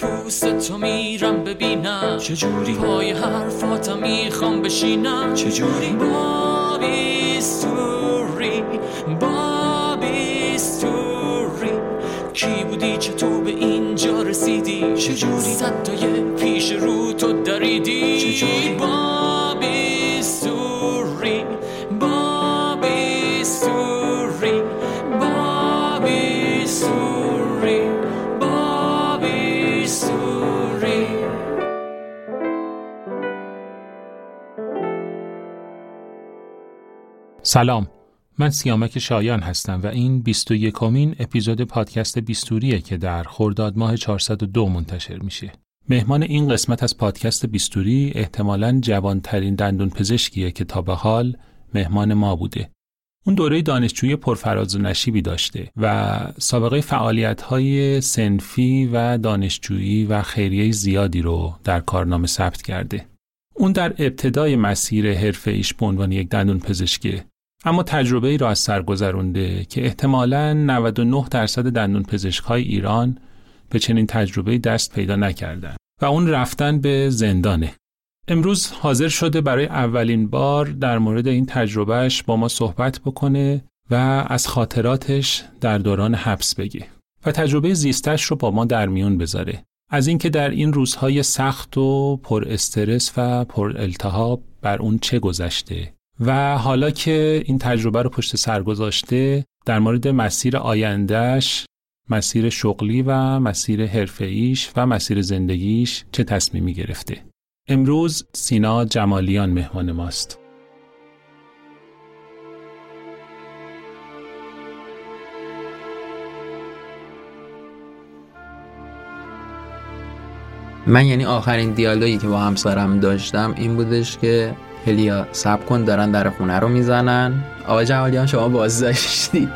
پوست تو میرم ببینم. چجوری پای حرفاتم می‌خوام بشینم. چجوری بابی ستوری بابی ستوری کی بودی؟ چطور به اینجا رسیدی؟ چجوری صدای پیش رو تو دریدی؟ چجوری سلام من سیامک شایان هستم و این 21 کمین اپیزود پادکست بیستوریه که در خرداد ماه 402 منتشر میشه. مهمان این قسمت از پادکست بیستوری احتمالاً جوانترین دندون پزشکیه که تا به حال مهمان ما بوده. اون دوره دانشجویی پرفراز و نشیبی داشته و سابقه فعالیت های سنفی و دانشجویی و خیریه زیادی رو در کارنامه ثبت کرده. اون در ابتدای مسیر حرفه ایش به عنوان یک دندون پزشکه اما تجربه ای را از سر گذرونده که احتمالاً 99 درصد دندون پزشک های ایران به چنین تجربه دست پیدا نکردن و اون رفتن به زندانه. امروز حاضر شده برای اولین بار در مورد این تجربهش با ما صحبت بکنه و از خاطراتش در دوران حبس بگه و تجربه زیستش رو با ما در میون بذاره. از اینکه در این روزهای سخت و پر استرس و پر التهاب بر اون چه گذشته و حالا که این تجربه رو پشت سر گذاشته در مورد مسیر آیندهش مسیر شغلی و مسیر حرفه‌ایش و مسیر زندگیش چه تصمیمی گرفته؟ امروز سینا جمالیان مهمان ماست. من یعنی آخرین دیالوگی که با همسرم داشتم این بودش که هلیا سب کن دارن در خونه رو می‌زنن. آقا جمالیان شما بازداشتی.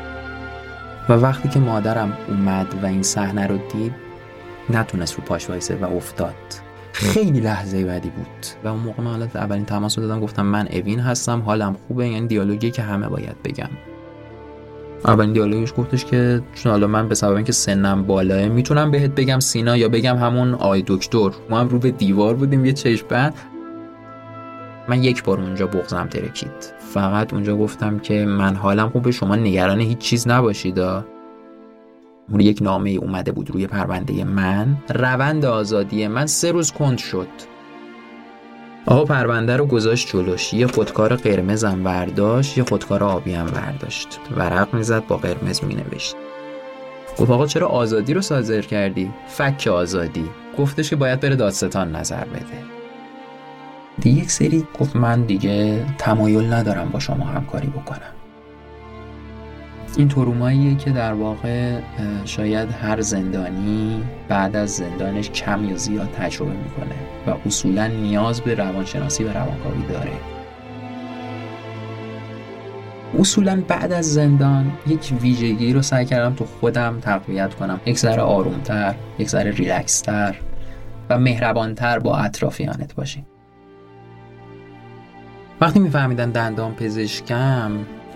و وقتی که مادرم اومد و این صحنه رو دید نتونست رو پاش وایسه و افتاد. خیلی لحظه بدی بود. و اون موقع من حالت اولین تماس رو دادم گفتم من اوین هستم حالم خوبه. یعنی دیالوگی که همه باید بگم اولین دیالوگش گفتش که چون حالا من به سبب اینکه سنم بالاه می‌تونم بهت بگم سینا یا بگم همون آی دکتر. ما هم رو به دیوار بودیم یه چشم بند من یک بار اونجا بغزم ترکید. فقط اونجا گفتم که من حالم خوبه شما نگران هیچ چیز نباشید. اون یک نامه اومده بود روی پرونده من. روند آزادی من سه روز کند شد. آقا پرونده رو گذاشت جلوش. یه خودکار قرمزم برداشت یه خودکار آبی هم برداشت. ورق می‌زد با قرمز مینوشت. گفت آقا چرا آزادی رو صادر کردی؟ فک آزادی. گفتش که باید بره دادستان نظر بده. دیگه یک سری گفت من دیگه تمایل ندارم با شما همکاری بکنم. این تروماییه که در واقع شاید هر زندانی بعد از زندانش کم یا زیاد تجربه می‌کنه و اصولا نیاز به روانشناسی و روانکاوی داره. اصولا بعد از زندان یک ویژگی رو سعی کردم تو خودم تقویت کنم. یک ذره آرومتر یک ذره ریلکستر و مهربانتر با اطرافیانت باشی وقتی میفهمیدن دندان پزشکم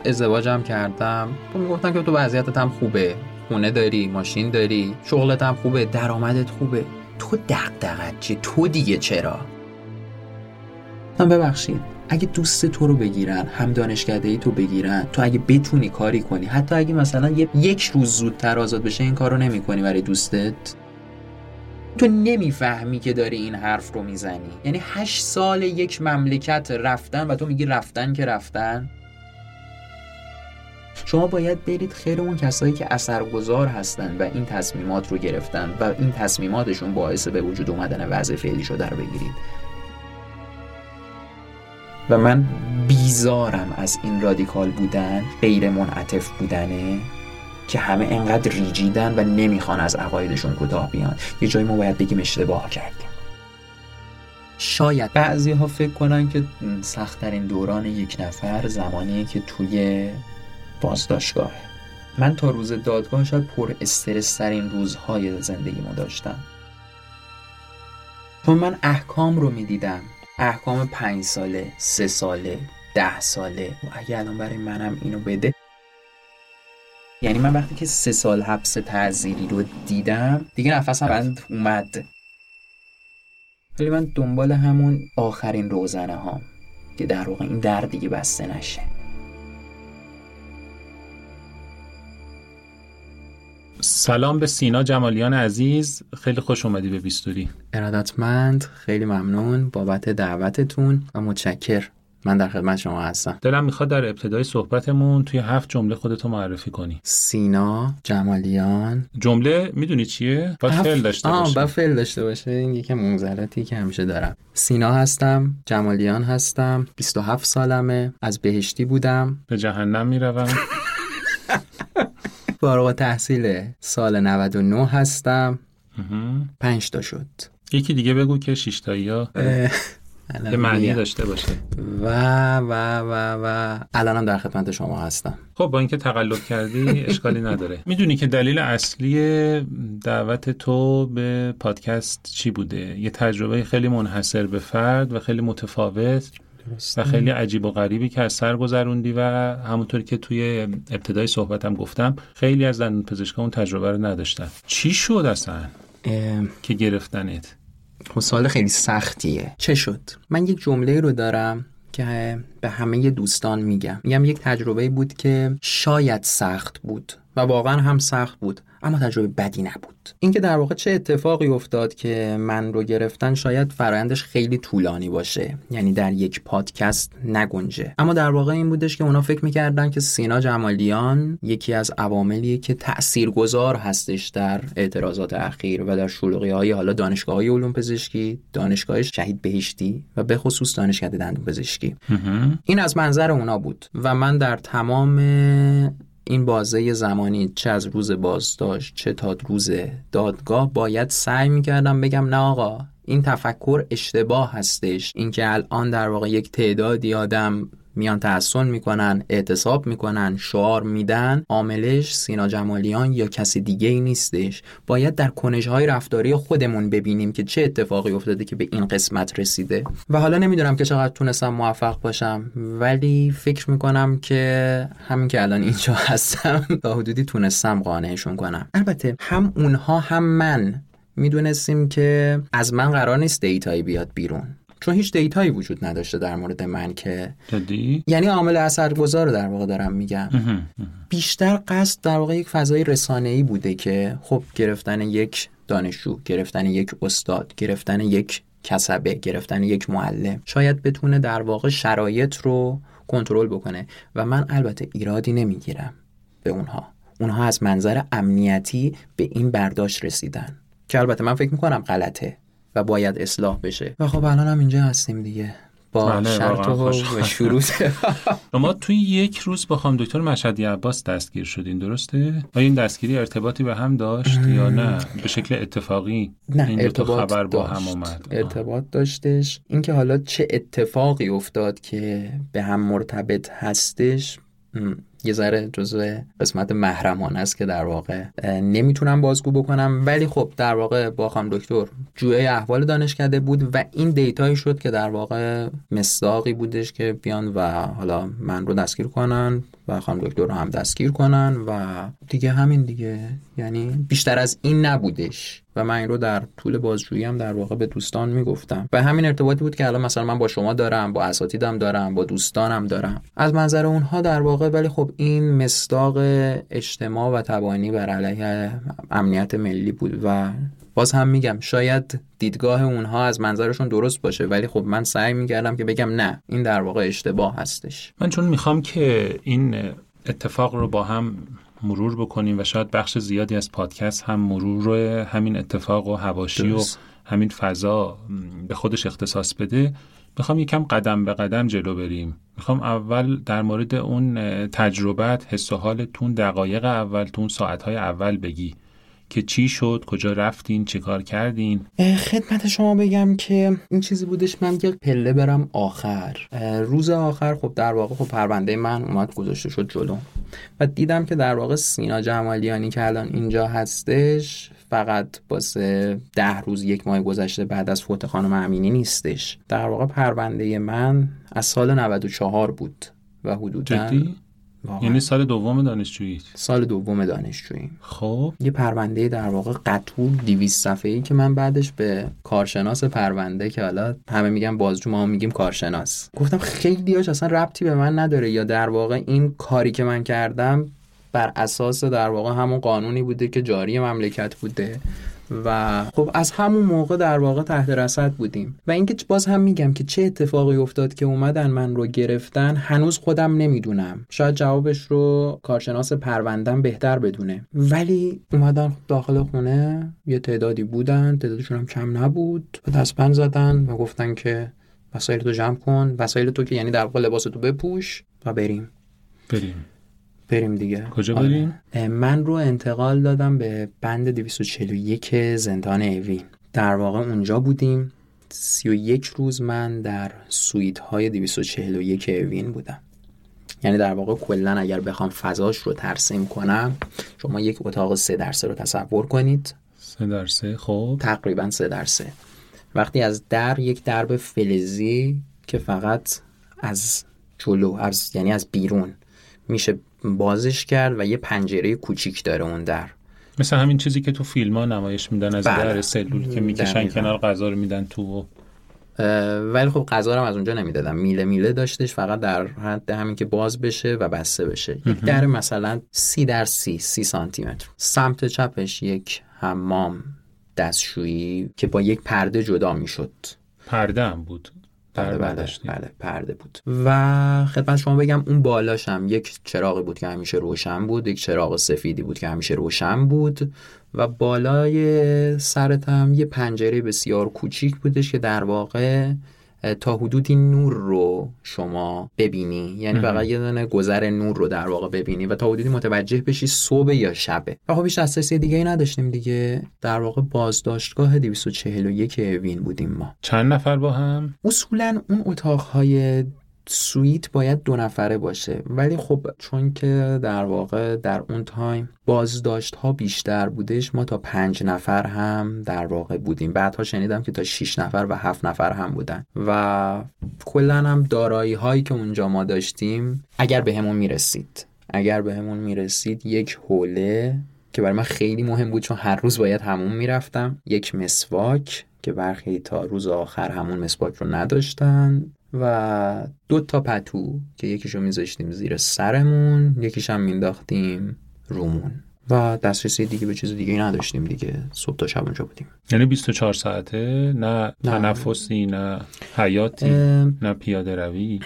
ازدواجم کردم تو می‌گفتن که تو وضعیتت هم خوبه خونه داری ماشین داری شغلت هم خوبه درآمدت خوبه. تو دغدغت چیه تو دیگه چرا؟ من ببخشید. اگه دوست تو رو بگیرن هم دانشکده ای تو بگیرن تو اگه بتونی کاری کنی حتی اگه مثلا یک روز زودتر آزاد بشه این کارو نمی‌کنی برای دوستت؟ تو نمی‌فهمی که داری این حرف رو می‌زنی. یعنی هشت سال یک مملکت رفتن و تو میگی رفتن که رفتن؟ شما باید برید خیر اون کسایی که اثرگذار هستن و این تصمیمات رو گرفتن و این تصمیماتشون باعث به وجود اومدن وضع فعلی شده رو بگیرید. و من بیزارم از این رادیکال بودن غیر منعطف بودنه. که همه انقدر ریجیدن و نمی‌خوان از عقایدشون کوتاه بیان. یه جایی ما باید بگیم اشتباه کردیم. شاید. بعضی ها فکر کنن که سختترین دوران یک نفر زمانیه که توی بازداشتگاه. من تا روز دادگاه شاید پر استرس ترین روزهای زندگیمو داشتم. چون من احکام رو می‌دیدم. احکام پنج ساله سه ساله ده ساله. و اگه الان برای منم اینو بده یعنی من وقتی که سه سال حبس تعذیری رو دیدم دیگه نفسم بند اومد. ولی من دنبال همون آخرین روزنه ها که در واقع این در دیگه بسته نشه. سلام به سینا جمالیان عزیز. خیلی خوش اومدی به بیستوری. ارادتمند خیلی ممنون بابت دعوتتون و متشکر من در خدمت شما هستم. دلم می‌خواد در ابتدای صحبتمون توی هفت جمله خودتو معرفی کنی. سینا جمالیان. جمله می‌دونی چیه؟ باید فعل داشته باشه باید فعل داشته باشه این یکم منزلتی که همیشه دارم. سینا هستم جمالیان هستم 27 سالمه. از بهشتی بودم. به جهنم می‌روم. فارغ تحصیل سال 99 هستم. پنج تا شد. یکی دیگه بگو که شیشتایی ها یه معنی. داشته باشه. و و و و. الانم در خدمت شما هستم. خب با اینکه تقلب کردی اشکالی نداره. می‌دونی که دلیل اصلی دعوت تو به پادکست چی بوده؟ یه تجربه خیلی منحصر به فرد و خیلی متفاوت و خیلی عجیب و غریبی که از سر گذروندی و همونطوری که توی ابتدای صحبتم گفتم خیلی از دندون پزشکا اون تجربه رو نداشتن. چی شد اصلا که گرفتنت؟ خب سوال خیلی سختیه. چه شد؟ من یک جمله رو دارم که به همه دوستان میگم. میگم یک تجربه بود که شاید سخت بود و واقعا هم سخت بود اما تجربه بدی نبود. اینکه در واقع چه اتفاقی افتاد که من رو گرفتن شاید فرایندش خیلی طولانی باشه. یعنی در یک پادکست نگنجه. اما در واقع این بودش که اونا فکر می‌کردن که سینا جمالیان یکی از عواملیه که تاثیرگذار هستش در اعتراضات اخیر و در شلوغی های حالا دانشگاه های علوم پزشکی دانشگاه شهید بهشتی و به خصوص دانشکده دندون پزشکی. این از منظر اونا بود و من در تمام این بازه زمانی چه از روز بازداشت چه تا روز دادگاه باید سعی می‌کردم بگم نه آقا این تفکر اشتباه هستش. اینکه الان در واقع یک تعدادی آدم میان تحسن می‌کنن اعتصاب می‌کنن شعار میدن عاملش سینا جمالیان یا کسی دیگه ای نیستش. باید در کنشهای رفتاری خودمون ببینیم که چه اتفاقی افتاده که به این قسمت رسیده. و حالا نمی‌دونم که چقدر تونستم موفق باشم ولی فکر می‌کنم که همین که الان اینجا هستم تا حدودی تونستم قانعشون کنم. البته هم اونها هم من می‌دونستیم که از من قرار نیست دیتایی بیاد بیرون. چون هیچ دیتایی وجود نداشته در مورد من که جدی؟ یعنی عامل اثرگذار رو در واقع دارم میگم. بیشتر قصد در واقع یک فضای رسانه‌ای بوده که خب گرفتن یک دانشجو گرفتن یک استاد گرفتن یک کسبه گرفتن یک معلم شاید بتونه در واقع شرایط رو کنترل بکنه و من البته ایرادی نمی‌گیرم به اونها. اونها از منظر امنیتی به این برداشت رسیدن. که البته من فکر می‌کنم غلطه. و باید اصلاح بشه. و خب الان هم اینجا هستیم دیگه. با بله، شرط و. و شروط شما توی یک روز با خانم دکتر مشهدی عباس دستگیر شدین درسته؟ آیا این دستگیری ارتباطی به هم داشت یا نه؟ به شکل اتفاقی؟ نه این دو تا ارتباط خبر با داشت. هم اومد ارتباط داشتش. اینکه حالا چه اتفاقی افتاد که به هم مرتبط هستش یه ذره جزو قسمت محرمانه است که در واقع نمی‌تونم بازگو بکنم. ولی خب در واقع با خانم دکتر جوی احوال دانشکده بود و این دیتایی شد که در واقع مصداقی بودش که بیان و حالا من رو دستگیر کنن. و خانم دکتر رو هم دستگیر کنن و دیگه همین دیگه. یعنی بیشتر از این نبودش. و من این رو در طول بازجویی هم در واقع به دوستان می‌گفتم. و همین ارتباطی بود که الان مثلا من با شما دارم با اساتیدم دارم با دوستانم دارم. از منظر اونها در واقع ولی خب این مصداق اجتماع و تبانی بر علیه امنیت ملی بود و باز هم میگم شاید دیدگاه اونها از منظرشون درست باشه ولی خب من سعی می‌کردم که بگم نه این در واقع اشتباه هستش. من چون می‌خوام که این اتفاق رو با هم مرور بکنیم و شاید بخش زیادی از پادکست هم مرور همین اتفاق و هواشی. و همین فضا به خودش اختصاص بده می‌خوام یکم قدم به قدم جلو بریم. می‌خوام اول در مورد اون تجربت حس و حالتون دقایق اول تو اون ساعتهای اول بگی. که چی شد کجا رفتین چه کار کردین؟ خدمت شما بگم که این چیزی بودش من یک پله برم آخر. روز آخر خب در واقع خب پرونده من اومد گذاشته شد جلو. و دیدم که در واقع سینا جمالیانی که الان اینجا هستش فقط واسه ده روز یک ماه گذشته بعد از فوت خانم امینی نیستش. در واقع پرونده من از سال 94 بود و حدودا جدی؟ واقعا. یعنی سال دوم دانشجویی؟ سال دوم دانشجویی. خب. یه پرونده در واقع قطور 200 صفحه‌ای ای که من بعدش به کارشناس پرونده که حالا همه میگن بازجو ما هم میگیم کارشناس. گفتم خیلی هاش اصلا ربطی به من نداره یا در واقع این کاری که من کردم بر اساس در واقع همون قانونی بوده که جاری مملکت بوده. و خب از همون موقع در واقع تحت رصد بودیم. و اینکه باز هم میگم که چه اتفاقی افتاد که اومدن من رو گرفتن هنوز خودم نمی‌دونم. شاید جوابش رو کارشناس پروندم بهتر بدونه. ولی اومدن داخل خونه یه تعدادی بودن تعدادشون هم کم نبود. و دستبند زدن و گفتن که وسایل تو جمع کن وسایل تو که یعنی در واقع لباس تو بپوش و بریم. بریم. بریم دیگه. کجا آره. بریم؟ من رو انتقال دادم به بند 241 زندان اوین در واقع اونجا بودیم. 31 روز من در سویت های 241 اوین بودم. یعنی در واقع کلا اگر بخوام فضاش رو ترسیم کنم شما یک اتاق سه در سه رو تصور کنید. سه در سه خب. تقریبا سه در سه. وقتی از در یک درب فلزی که فقط از جلو از یعنی از بیرون میشه بازش کرد و یه پنجره کوچیک داره اون در. مثل همین چیزی که تو فیلم ها نمایش میدن از بله. در سلول که می‌کشن. کنار غذا رو میدن تو ولی خب غذا رو از اونجا نمی‌دادم. میله میله داشتش فقط در حد همین که باز بشه و بسته بشه. یک در مثلا سی در سی سی سانتی متر سمت چپش یک حمام دستشویی که با یک پرده جدا می‌شد. پرده هم بود. در بله بله, برداشتیم. بله پرده بود و خدمت شما بگم اون بالاش هم یک چراغی بود که همیشه روشن بود یک چراغ سفیدی بود که همیشه روشن بود و بالای سرت هم یه پنجره بسیار کوچیک بودش که در واقع تا حدودی نور رو شما ببینی. یعنی فقط یه دونه گذر نور رو در واقع ببینی و تا حدودی متوجه بشی صبح یا شبه. و خب هیچ دسترسی دیگه ای نداشتیم دیگه. در واقع بازداشتگاه 241 اوین بودیم ما. چند نفر با هم؟ اصولا اون اتاقهای سویت باید دو نفره باشه. ولی خب چون که در واقع در اون time بازداشت ها بیشتر بودش ما تا پنج نفر هم در واقع بودیم. بعدها شنیدم که تا شیش نفر و هفت نفر هم بودن. و کلا هم دارایی هایی که اونجا ما داشتیم اگر بهمون می‌رسید. اگر بهمون می‌رسید یک حوله که برای من خیلی مهم بود چون هر روز باید حموم می‌رفتم. یک مسواک که برخی تا روز آخر همون مسواک رو نداشتن. و دو تا پتو که یکیشو میذاشتیم زیر سرمون یکیش هم مینداختیم رومون. و دسترسی دیگه به چیز دیگه نداشتیم دیگه. صبح تا شب اونجا بودیم. یعنی 24 ساعته؟ نه نه. تنفسی نه حیاتی ام، نه پیاده روی؟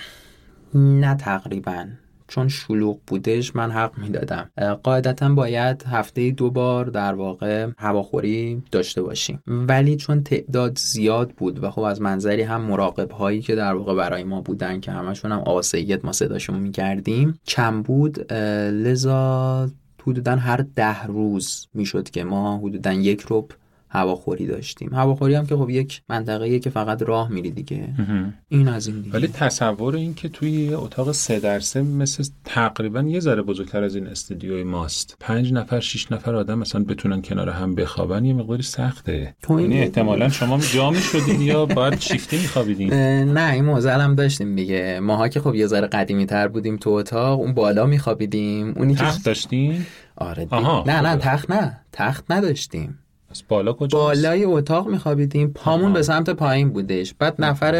نه تقریبا. چون شلوغ بودش من حق می‌دادم. قاعدتا باید هفته دو بار در واقع هواخوری داشته باشیم. ولی چون تعداد زیاد بود و خب از منظری هم مراقب هایی که در واقع برای ما بودن که همشون هم آقا سید ما صداشون می‌کردیم کم بود. لذا حدودا هر ده روز می‌شد که ما حدودا یک رب هواخوری داشتیم. هواخوری هم که خب یک منطقه که فقط راه میری دیگه. این از این دیگه. ولی تصور این که توی اتاق سه در سه مثل تقریبا یه ذره بزرگتر از این استودیوی ماست. پنج نفر شیش نفر آدم مثلا بتونن کنار هم بخوابن یه مقداری سخته. یعنی احتمالا شما جا می‌شدین یا باید شیفتی میخوابیدین؟ نه این موزل هم داشتیم دیگه. ماها که خب یه ذره قدیمی تر بودیم تو اتاق اون بالا میخوابیدیم. اونی که تخت داشتین؟ آره دی- آها، نه نه. تخت نه. تخت نداشتیم. از بالا کجا بالای اتاق میخوابیدیم. پامون آها. به سمت پایین بودش. بعد نفر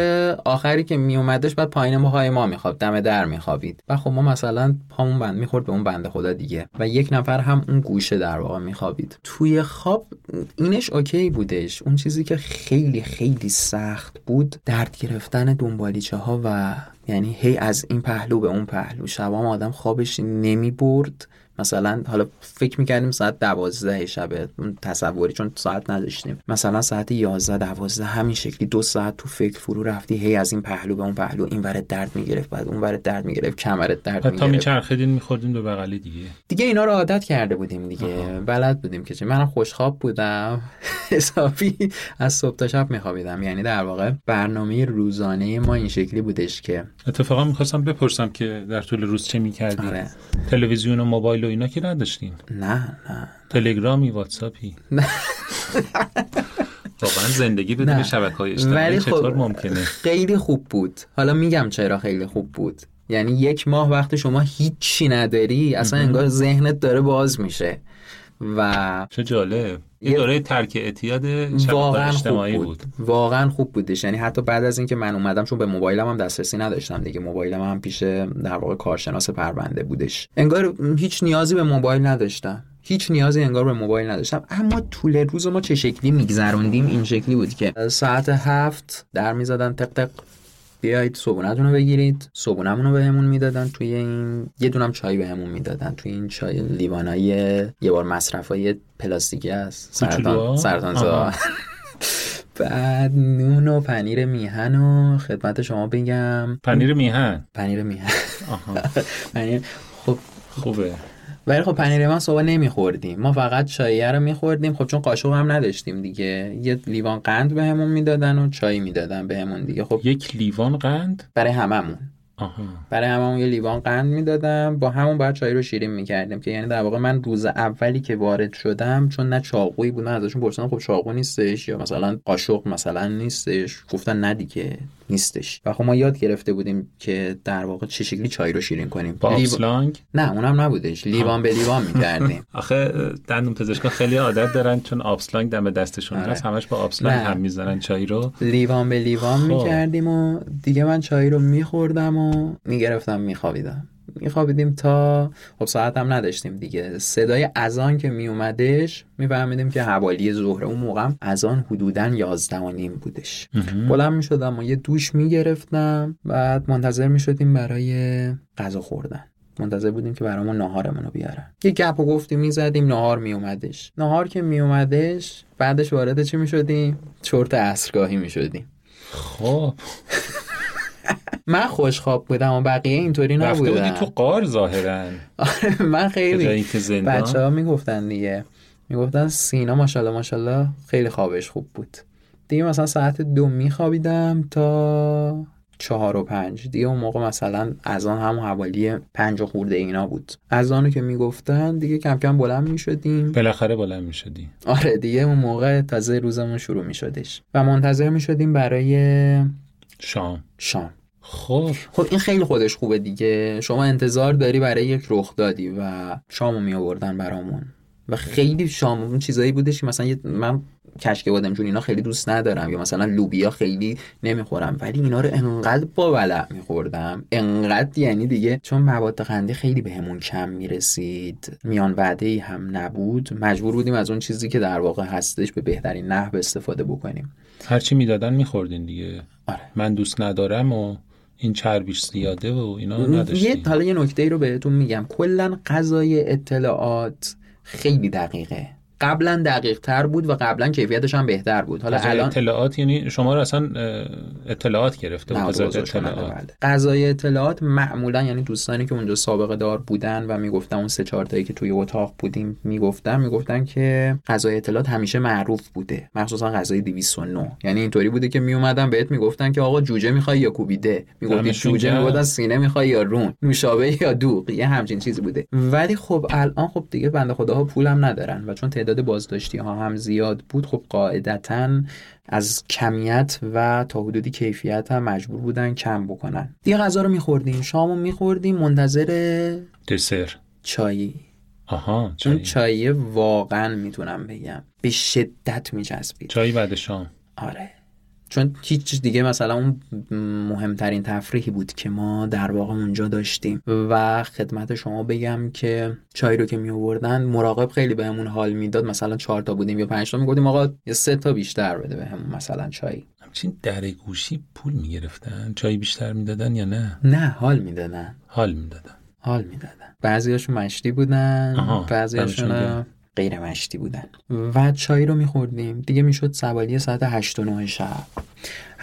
آخری که میومدش بعد پایین ما ما میخواب. دم در میخوابید. و خب ما مثلا پامون بند می‌خورد به اون بنده خدا دیگه. و یک نفر هم اون گوشه در واقع میخوابید. توی خواب اینش اوکی بودش. اون چیزی که خیلی خیلی سخت بود درد گرفتن دنبالیچه ها و یعنی هی از این پهلو به اون پهلو. شبا هم آدم خوابش نمی برد مثلا حالا فکر می‌کردیم ساعت دوازده شبه اون تصوری چون ساعت نداشتیم. مثلا ساعت یازده دوازده همین شکلی دو ساعت تو فکر فرو رفتی هی از این پهلو به اون پهلو این ورد درد می‌گرفت بعد اون ورد درد می‌گرفت کمرت درد تا می‌گرفت. میچرخیدین میخوردین به بغلی دیگه. دیگه اینا رو عادت کرده بودیم دیگه. بلد بودیم که چه. منم خوشخواب بودم. حسابی از صبح تا شب میخوابیدم. یعنی در واقع برنامه روزانه ما این شکلی بودش که اتفاقا می‌خواستم بپرسم که در طول روز چه می‌کردین آره. تلویزیون و موبایل و اینا که نداشتین؟ نه نه تلگرامی واتساپی؟ واقعا زندگی بدون نه. شبکه های اجتماعی ولی خب چطور ممکنه؟ خیلی خوب بود. حالا میگم چرا خیلی خوب بود. یعنی یک ماه وقت شما هیچی نداری اصلا انگار ذهنت داره باز میشه. و چه جالب. یه- دوره ترک اعتیاد واقعا خوب اجتماعی بود. بود. واقعا خوب بودش. یعنی حتی بعد از اینکه من اومدم چون به موبایلم هم دسترسی نداشتم دیگه. موبایلم هم پیش در واقع کارشناس پرونده بودش. انگار هیچ نیازی به موبایل نداشتم. هیچ نیازی انگار به موبایل نداشتم. اما طول روز ما چه شکلی میگذروندیم؟ این شکلی بود که ساعت هفت در می‌زدن تق تق. بیایید صبونتون رو بگیرید صبونمون رو بهمون می‌دادن توی این یه دونم چای بهمون می‌دادن توی این چای لیوانای یه بار مصرفای پلاستیکی کوچولوها؟ سرطان سرطان. بعد نون و پنیر میهن و خدمت شما بگم. پنیر میهن؟ پنیر میهن. آها. پنیر خب خوبه. ولی خب پنیر من صبح نمیخوردیم. ما فقط چاییه رو میخوردیم. خب چون قاشق هم نداشتیم دیگه. یه لیوان قند بهمون می‌دادن و چای می‌دادن بهمون دیگه. خب یک لیوان قند؟ برای هممون. برای هممون یه لیوان قند می‌دادم. با همون بعد چای رو شیرین می‌کردیم که یعنی در واقع من روز اولی که وارد شدم چون نه چاقویی بود من ازشون پرسیدم خب چاقو نیستش یا مثلا قاشق مثلا نیستش؟ گفتن نه دیگه نیستش. و خب ما یاد گرفته بودیم که در واقع چه شکلی چای رو شیرین کنیم. با لیو- آبسلانگ؟ نه اونم نبودش. لیوان به لیوان می‌کردیم. آخه دندون پزشکا خیلی عادت دارن چون آبسلانگ دم دستشون آره. هست. همش با آبسلانگ نه. هم می‌زنن چای رو. لیوان به لیوان خب. می‌کردیم و دیگه من چای رو میخوردم و می‌گرفتم میخوابیدم. میخوابیدیم تا خب ساعت هم نداشتیم دیگه. صدای اذان که میومدش میفهمیدیم که حوالی ظهر. اون موقع اذان حدودا یازده و نیم بودش. بلند می‌شدم و یه دوش می‌گرفتم. بعد منتظر می‌شدیم برای غذا خوردن. منتظر بودیم که برامون ناهارمون رو بیارن. یه گپ و گفتی می‌زدیم ناهار میومدش ناهار که میومدش بعدش وارد چی می‌شدیم؟ چرت عصرگاهی می‌شدیم. خب. من خوشخواب بودم و بقیه اینطوری رفته بودی نبودن تو قار ظاهرا. آره من خیلی بچه ها می‌گفتن دیگه. می‌گفتن سینا ماشاءالله ماشاءالله خیلی خوابش خوب بود. دیگه مثلا ساعت دو میخوابیدم تا چهار و پنج. دیگه اون موقع مثلا از آن همون حوالی پنج و خورده اینا بود. از آنو که می‌گفتن دیگه کم کم بلند می‌شدیم. بالاخره بلند می‌شدی آره دیگه اون موقع تازه روزمون شروع میشدش. و منتظر می‌شدیم برای شام. شام. خب. خب این خیلی خودش خوبه دیگه. شما انتظار داری برای یک رخ دادی و شامو می آوردن برامون. و خیلی شام اون چیزایی بودش که مثلا من کشک بادمجون اینا خیلی دوست ندارم. یا مثلا لوبیا خیلی نمی‌خورم. ولی اینا رو انقدر با ولع میخوردم. انقدر یعنی دیگه چون مواد قندی خیلی بهمون کم می‌رسید. میان وعده ای هم نبود. مجبور بودیم از اون چیزی که در واقع هستش به بهترین نحو استفاده بکنیم. هرچی می‌دادن میخوردین دیگه. آره. من دوست ندارم و این چربیش زیاده و اینا نداشتی یه حالا یه نکته ای رو بهتون میگم. کلا قضای اطلاعات خیلی دقیقه. قبلا دقیق تر بود و قبلا کیفیتش هم بهتر بود. حالا الان اطلاعات یعنی شما رو اصلا اطلاعات گرفته بود اطلاعات. بله. اطلاعات معمولا یعنی دوستانی که اونجا سابقه دار بودن و می‌گفتن اون سه چهار تایی که توی اتاق بودیم می‌گفتن می‌گفتن که قضای اطلاعات همیشه معروف بوده. مخصوصا قضای 209 یعنی اینطوری بوده که میومدن بهت می‌گفتن که آقا جوجه می‌خوای یا کوبیده؟ می‌گفتی جوجه. می‌گفتن سینه می‌خوای یا رون؟ نوشابه یا دوغ؟ یه همچین چیزی بوده. ولی خب الان خب دیگه بنده خداها پولم ندارن و چون تعداد بازداشتی ها هم زیاد بود خب قاعدتا از کمیت و تا حدودی کیفیت هم مجبور بودن کم بکنن. دیگه غذا رو میخوردیم شامو میخوردیم منتظر دسر. چایی. آها اون چای چایی واقعا می‌تونم بگم. به شدت میچسبید. چای بعد شام. آره. چون هیچ چیز دیگه مثلا اون مهمترین تفریحی بود که ما در واقع اونجا داشتیم. و خدمت شما بگم که چای رو که می آوردن مراقب خیلی بهمون حال می‌داد. مثلا چهار تا بودیم یا پنج تا می‌گفتیم آقا یه سه تا بیشتر بده بهمون مثلا چای. همچین در گوشی پول می‌گرفتن؟ چای بیشتر می‌دادن یا نه؟ نه حال می‌دادن. حال می‌دادن. حال می‌دادن. بعضیاشون مشتی بودن بعضیاشون. غیر مشتی بودن. و چای رو میخوردیم. دیگه می‌شد سوالی ساعت هشت و نه شب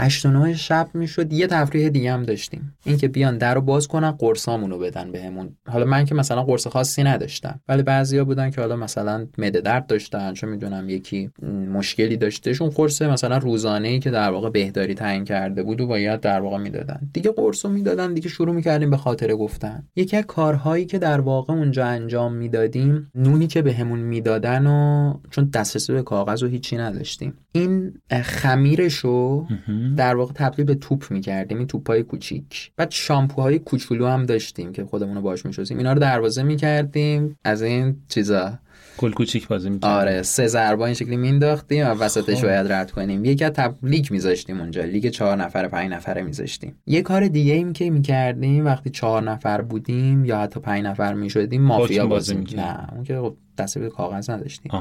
هشت و شب می‌شد یه تفریح دیگه هم داشتیم. اینکه بیان در رو باز کنن قرصامونو بدن بهمون. حالا من که مثلا قرص خاصی نداشتم. ولی بعضیا بودن که حالا مثلا معده درد داشتن چون می‌دونم یکی مشکلی داشتهشون قرص مثلا روزانه ای که در واقع بهداری تعیین کرده بود و باید در واقع می‌دادن. دیگه قرصو می‌دادن دیگه شروع می‌کردیم به خاطره گفتن. یکی از کارهایی که در واقع اونجا انجام می‌دادیم نونی که بهمون می‌دادن و چون دسترسی به کاغذ و هیچی نداشتیم. این خمیرشو در واقع تبدیل به توپ می‌کردیم این توپای کوچیک. بعد شامپوهای کوچولو هم داشتیم که خودمون رو باش میشستیم. اینا رو دروازه می‌کردیم از این چیزا. گل کوچیک بازی می‌کردیم. آره سه ضربه این شکلی مینداختیم و وسطش خب. باید رد کنیم. یکی از تب... لیگ میذاشتیم اونجا. لیگ چهار نفره پنج نفره میذاشتیم. یه کار دیگه ایم که می‌کردیم وقتی چهار نفر بودیم یا حتی پنج نفر می‌شدیم مافیا بازی می‌کردیم. نه اون که خب دست به کاغذ نداشتیم.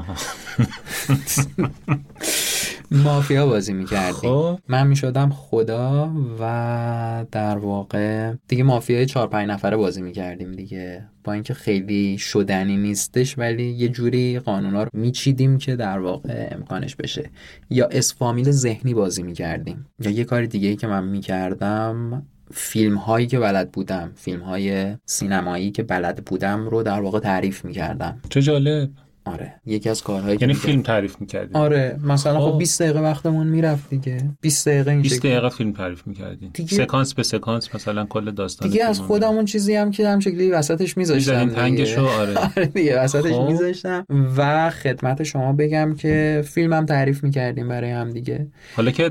مافیا بازی می‌کردیم خب. من می‌شدم خدا و در واقع دیگه مافیای چهار پنج نفره بازی می‌کردیم دیگه. با اینکه خیلی شدنی نیستش ولی یه جوری قانونا رو میچیدیم که در واقع امکانش بشه. یا اسفامیل ذهنی بازی می‌کردیم. یا یه کار دیگه ای که من می‌کردم فیلم هایی که بلد بودم فیلم های سینمایی که بلد بودم رو در واقع تعریف می‌کردم. چه جالب. آره. یکی از کارهایی که یعنی می‌کردم. فیلم تعریف می‌کردی؟ آره. مثلا خب. خب. 20 دقیقه وقتمون می‌رفت دیگه. 20 دقیقه این 20 شکلی. دقیقه فیلم تعریف می‌کردی. دیگه- سکانس به سکانس مثلا کل داستان دیگه از خودمون چیزی هم که هم شکلی وسطش میذاشتم تنگشو آره. آره دیگه وسطش خب. میذاشتم. و خدمت شما بگم که فیلم هم تعریف می‌کردیم برای هم دیگه. حالا که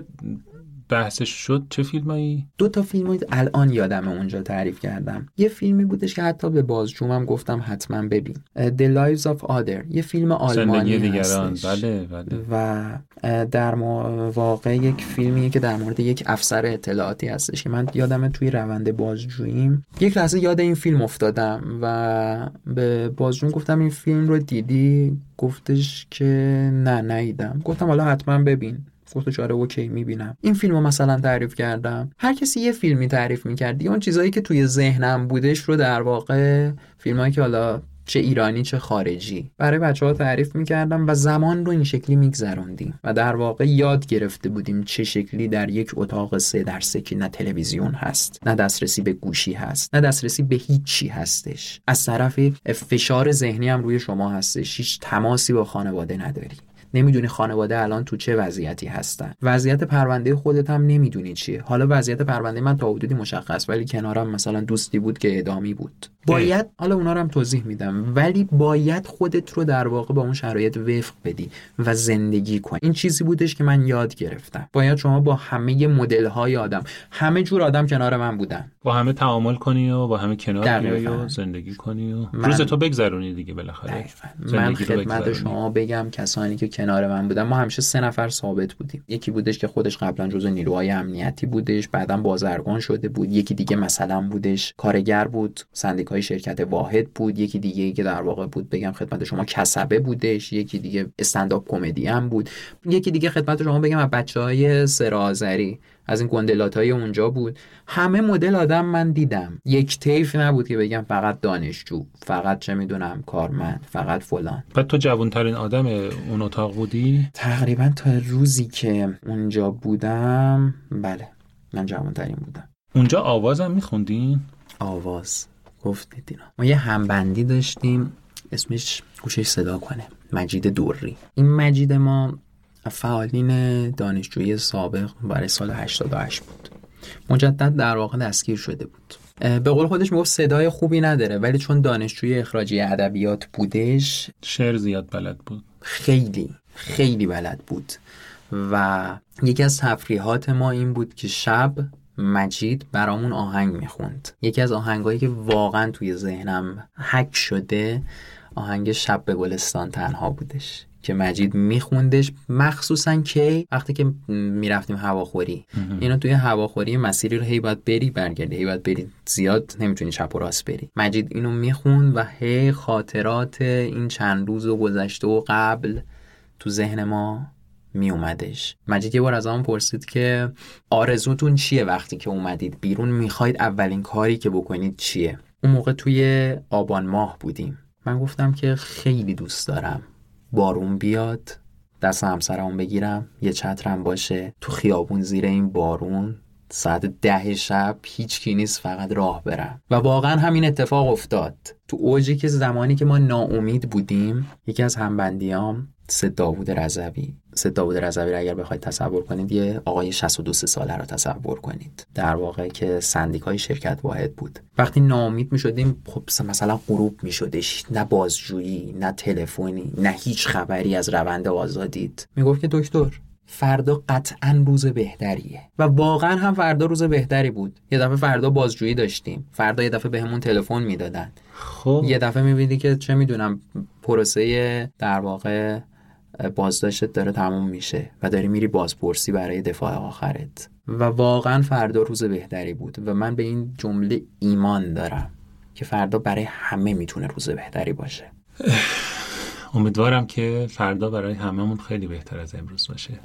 بحثش شد چه فیلمایی؟ دو تا فیلم رو الان یادم اونجا تعریف کردم. یه فیلمی بودش که حتی به بازجومم گفتم حتما ببین. The Lives of Other. یه فیلم آلمانی دیگران هستش. بله بله. و در واقع یک فیلمیه که در مورد یک افسر اطلاعاتی هستش که من یادم توی روند بازجوییم. یک لحظه یاد این فیلم افتادم و به بازجوم گفتم این فیلم رو دیدی؟ گفتش که نه ندیدم. گفتم حالا حتما ببین. گفتش آره اوکی می‌بینم. این فیلم رو مثلا تعریف کردم. هر کسی یه فیلمی تعریف می‌کرد اون چیزایی که توی ذهنم بودش رو در واقع فیلمایی که حالا چه ایرانی چه خارجی. برای بچه ها تعریف می‌کردم و زمان رو این شکلی میگذروندیم و در واقع یاد گرفته بودیم چه شکلی در یک اتاق سه در سه که نه تلویزیون هست نه دسترسی به گوشی هست نه دسترسی به هیچی هستش. از طرف فشار ذهنی هم روی شما هستش. هیچ تماسی با خانواده نداری. نمی‌دونی خانواده الان تو چه وضعیتی هستن. وضعیت پرونده خودت هم نمی‌دونی چیه. حالا وضعیت پرونده من تا حدودی مشخص ولی کنارم مثلا دوستی بود که ادامی بود. باید حالا اونا رو هم توضیح میدم ولی باید خودت رو در واقع با اون شرایط وفق بدی و زندگی کنی. این چیزی بودش که من یاد گرفتم. باید شما با همه مدل های آدم همه جور آدم کنار من بودن. با همه تعامل کنی و با همه کنار. بیای و زندگی کنی و من- روز تو بگذرونی دیگه بالاخره. من خدمت. شما بگم کسانی که کنار من بودن. ما همیشه سه نفر ثابت بودیم. یکی بودش که خودش قبلا جزو نیروهای امنیتی بودش بعدا بازرگان شده بود. یکی دیگه مثلا بودش کارگر بود سندیکای شرکت واحد بود. یکی دیگه که در واقع بود بگم خدمت شما کسبه بودش. یکی دیگه استنداپ کمدی بود. یکی دیگه خدمت شما بگم از بچه های سرازری. از این گندلات های اونجا بود. همه مدل آدم من دیدم. یک طیف نبود که بگم فقط دانشجو فقط چه می‌دونم کارمند فقط فلان. بعد تو جوانترین آدم اون اتاق بودی؟ تقریبا تا روزی که اونجا بودم بله من جوانترین بودم. اونجا آوازم میخوندین؟ آواز. گفتید اینا. ما یه همبندی داشتیم اسمش گوشش صدا کنه. مجید دوری. این مجید ما فعالین دانشجویی سابق برای سال 88 بود. مجدد در واقع دستگیر شده بود. به قول خودش می‌گفت صدای خوبی نداره ولی چون دانشجوی اخراجی ادبیات بودش شعر زیاد بلد بود. خیلی خیلی بلد بود. و یکی از تفریحات ما این بود که شب مجید برامون آهنگ می‌خوند. یکی از آهنگایی که واقعا توی ذهنم حک شده آهنگ شب به گلستان تنها بودش. که مجید میخوندش مخصوصا که وقتی که می‌رفتیم هواخوری. اینا توی هواخوری مسیری رو هی باید بری برگردی هی باید بری زیاد نمی‌تونی چپ و راست بری. مجید اینو می‌خوند و هی خاطرات این چند روز و گذشته و قبل تو ذهن ما می اومدش مجید یه بار از آن پرسید که آرزوتون چیه وقتی که اومدید بیرون؟ می‌خواید اولین کاری که بکنید چیه؟ اون موقع توی آبان ماه بودیم. من گفتم که خیلی دوست دارم. بارون بیاد دست همسرمون بگیرم یه چترم باشه. تو خیابون زیر این بارون ساعت ده شب هیچ کی نیست فقط راه برم. و واقعا همین اتفاق افتاد. تو اوجی که زمانی که ما ناامید بودیم یکی از همبندیام سه داوود رضوی. سه داوود رضوی رو اگر بخواید تصور کنید یه آقای 62 ساله رو تصور کنید. در واقع که سندیکای شرکت واحد بود. وقتی ناامید می شدیم خب مثلا غروب می شدش نه بازجویی نه تلفنی نه هیچ خبری از روند آزادید می گفت که دکتر فردا قطعا روز بهتریه. و واقعا هم فردا روز بهتری بود. یه دفعه فردا بازجویی داشتیم. فردا یه دفعه بهمون تلفن می‌دادن. خب. یه دفعه می‌بینی که چه می‌دونم پروسه در واقع بازداشتت داره تموم میشه و داری میری بازپرسی برای دفاع آخرت. و واقعا فردا روز بهتری بود و من به این جمله ایمان دارم که فردا برای همه می‌تونه روز بهتری باشه. امیدوارم که فردا برای هممون خیلی بهتر از امروز باشه.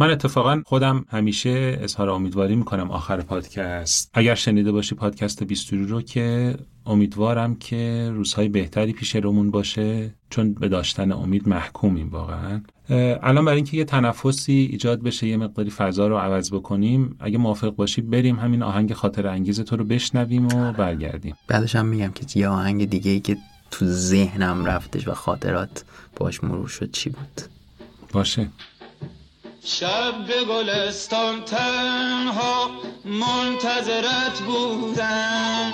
من اتفاقا خودم همیشه اظهار امیدواری می‌کنم آخر پادکست. اگر شنیده باشی پادکست بیستوری رو که امیدوارم که روزهای بهتری پیش رومون باشه چون به داشتن امید محکومیم واقعا. الان برای اینکه یه تنفسی ایجاد بشه یه مقداری فضا رو عوض بکنیم اگه موافق باشی بریم همین آهنگ خاطر انگیز تو رو بشنویم و برگردیم. بعدش هم میگم که یه آهنگ دیگه ای که تو ذهنم رفتش و خاطرات باش مرور شد چی بود؟ باشه. شب به گلستان تنها منتظرت بودم.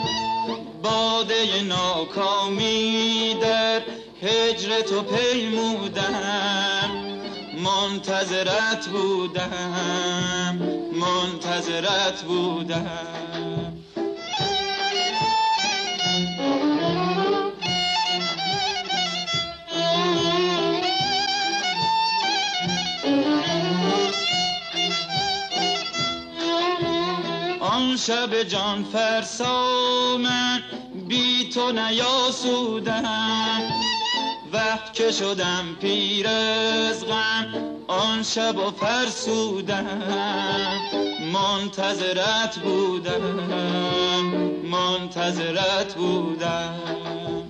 باده ناکامی در هجر تو پیمودم. منتظرت بودم منتظرت بودم. آن شب جان فرسا من بی تو نیاسودم. وقت که شدم پیر از غم آن شب و فرسودم. منتظرت بودم منتظرت بودم بودم.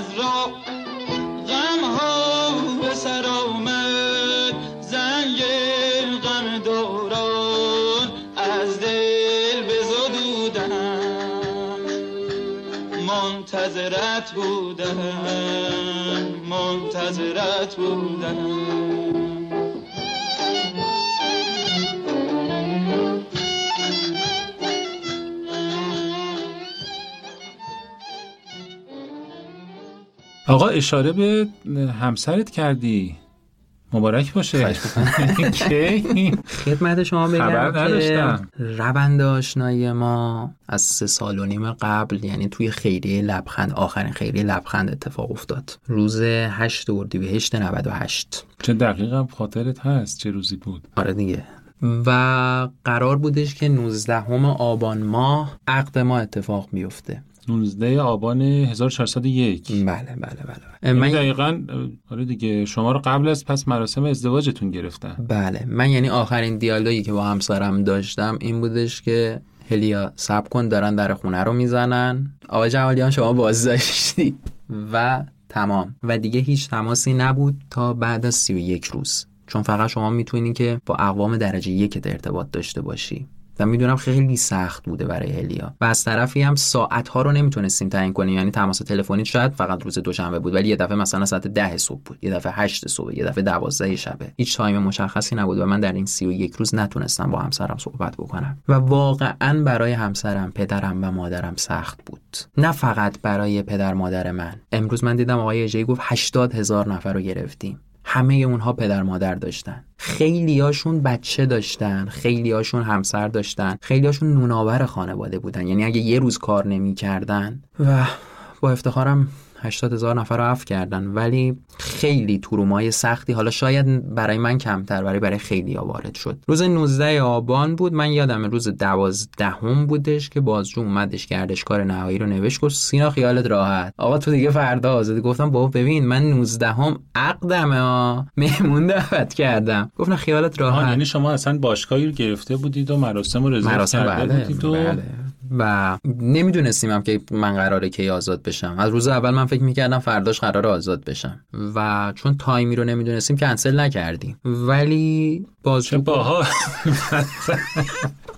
از راه غم ها به سر آمد. زنگ غم دوران از دل بزدودم منتظرت بودم منتظرت بودم آقا اشاره به همسرت کردی. مبارک باشه. خدمت شما بگم خبر که. روند آشنایی ما از سه سال و نیم قبل یعنی توی خیریه لبخند آخرین خیریه لبخند اتفاق افتاد. روز 8 اردیبهشت 98 چه دقیقا خاطرت هست چه روزی بود؟ آره دیگه. و قرار بودش که 19 آبان ماه عقد ما اتفاق بیفته. 19 آبان 1401 بله بله بله یعنی من دقیقا آره دیگه شما رو قبل از پس مراسم ازدواجتون گرفتن. بله. من یعنی آخرین دیالوگی که با همسرم داشتم این بودش که هلیا سب کن دارن در خونه رو می‌زنن. آقای جوالیان شما بازداشتی. و تمام. و دیگه هیچ تماسی نبود تا بعد از 31 روز. چون فقط شما می‌تونی که با اقوام درجه یکت ارتباط داشته باشی. و می‌دونم خیلی سخت بوده برای هلیا. و از طرفی هم ساعت ها رو نمی‌تونستیم تعیین کنیم. یعنی تماس تلفنی شاید فقط روز دوشنبه بود ولی یه دفعه مثلا ساعت ده صبح بود یه دفعه 8 صبح یه دفعه 12 شبه. هیچ تایم مشخصی نبود و من در این 31 روز نتونستم با همسرم صحبت بکنم. و واقعا برای همسرم پدرم و مادرم سخت بود. نه فقط برای پدر مادر من. امروز من دیدم آقای اجی گفت 80 هزار نفر رو گرفتیم. همه اونها پدر مادر داشتن. خیلیاشون بچه داشتن خیلیاشون همسر داشتن خیلیاشون نوناور خانواده بودن. یعنی اگه یه روز کار نمی‌کردن و با افتخارم 80 هزار نفر رو عفو کردن. ولی خیلی ترومای سختی. حالا شاید برای من کمتر برای برای خیلی ها وارد شد. روز 19 آبان بود. من یادم روز 12 هم بودش که بازجو اومدش گردشکار نهایی رو نوشت. گفت سینا خیالت راحت. آقا تو دیگه فردا آزادی گفتم بابا ببین من 19 هم عقدمه ها مهمون دعوت کردم. گفتم خیالت راحت. یعنی شما اصلا باشگاهی رو گرفته بودید و مراسم رو رزرو کرده بله بودید و بله. و نمی‌دونستیم هم که من قراره کی آزاد بشم. از روز اول من فکر می‌کردم فرداش قرار آزاد بشم. و چون تایمی رو نمی‌دونستیم کنسل نکردیم. ولی باز چه باها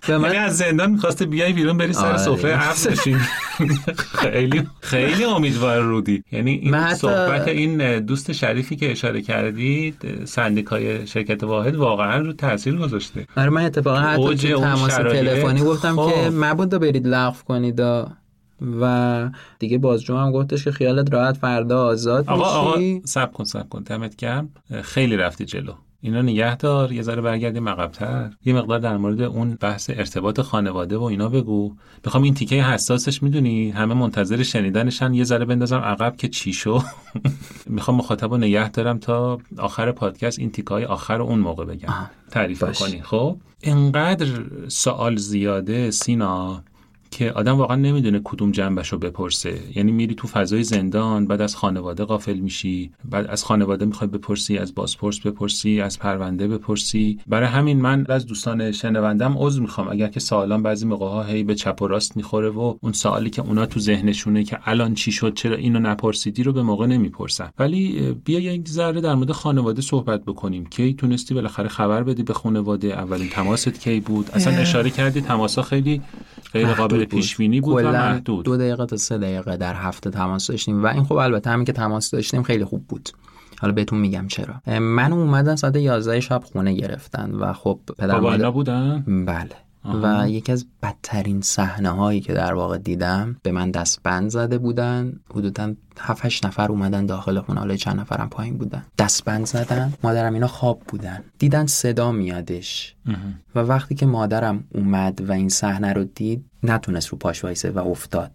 به یعنی من از زندان می‌خواسته بیای بیرون بری سر آره. سفره عفو بشین خیلی خیلی امیدوار رودی. یعنی این صحبت این دوست شریفی که اشاره کردید سندیکای شرکت واحد واقعا رو تاثیر گذاشته. آره من اتفاقا حتی تماس. تلفنی گفتم خب. که مبادا برید لغو کنید. و دیگه بازجو هم گفتش که خیالت راحت فردا آزاد آقا آقا میشی. سب کن سب کن. دمت گرم. خیلی رفتی جلو. اینا نگه دار. یه ذره برگردیم عقب‌تر. یه مقدار در مورد اون بحث ارتباط خانواده و اینا بگو. می‌خوام این تیکه حساسش می‌دونی؟ همه منتظر شنیدنشن. یه ذره بندازم عقب که چی شو. می‌خوام مخاطب رو نگه دارم تا آخر پادکست این تیکه های آخر رو اون موقع بگم. تعریف. کنی. خب؟ انقدر سوال زیاده سینا. که آدم واقعا نمی‌دونه کدوم جنبش رو بپرسه. یعنی میری تو فضای زندان بعد از خانواده غافل میشی بعد از خانواده می‌خوای بپرسی از بازپرس بپرسی از پرونده بپرسی. برای همین من از دوستان شنوندم عذر می‌خوام. اگر که سوالان بعضی موقع ها هی به چپ و راست می‌خوره و اون سوالی که اونا تو ذهنشونه که الان چی شد چرا اینو نپرسیدی رو به موقع نمی‌پرسن. ولی بیا یک ذره در مورد خانواده صحبت بکنیم. کی تونستی بالاخره خبر بدی به خانواده؟ اولین تماست کی بود؟ اصلا اشاره کردی تماسا خیلی غیر قابل. پیش بینی بود و محدود. دو دقیقه تا سه دقیقه در هفته تماس داشتیم و این خب البته همین که تماس داشتیم خیلی خوب بود. حالا بهتون میگم چرا. من اومدن ساعت 11 شب خونه گرفتن و خب پدر بابا مادر بودن؟ بله. آها. و یکی از بدترین صحنه هایی که در واقع دیدم به من دستبند زده بودن. حدودا 7 8 نفر اومدن داخل خونه حالا چند نفرم پایین بودن. دستبند زدن مادرم اینا خواب بودن. دیدن صدا میادش. و وقتی که مادرم اومد و این صحنه رو دید نتونست رو پاش وایسه و افتاد.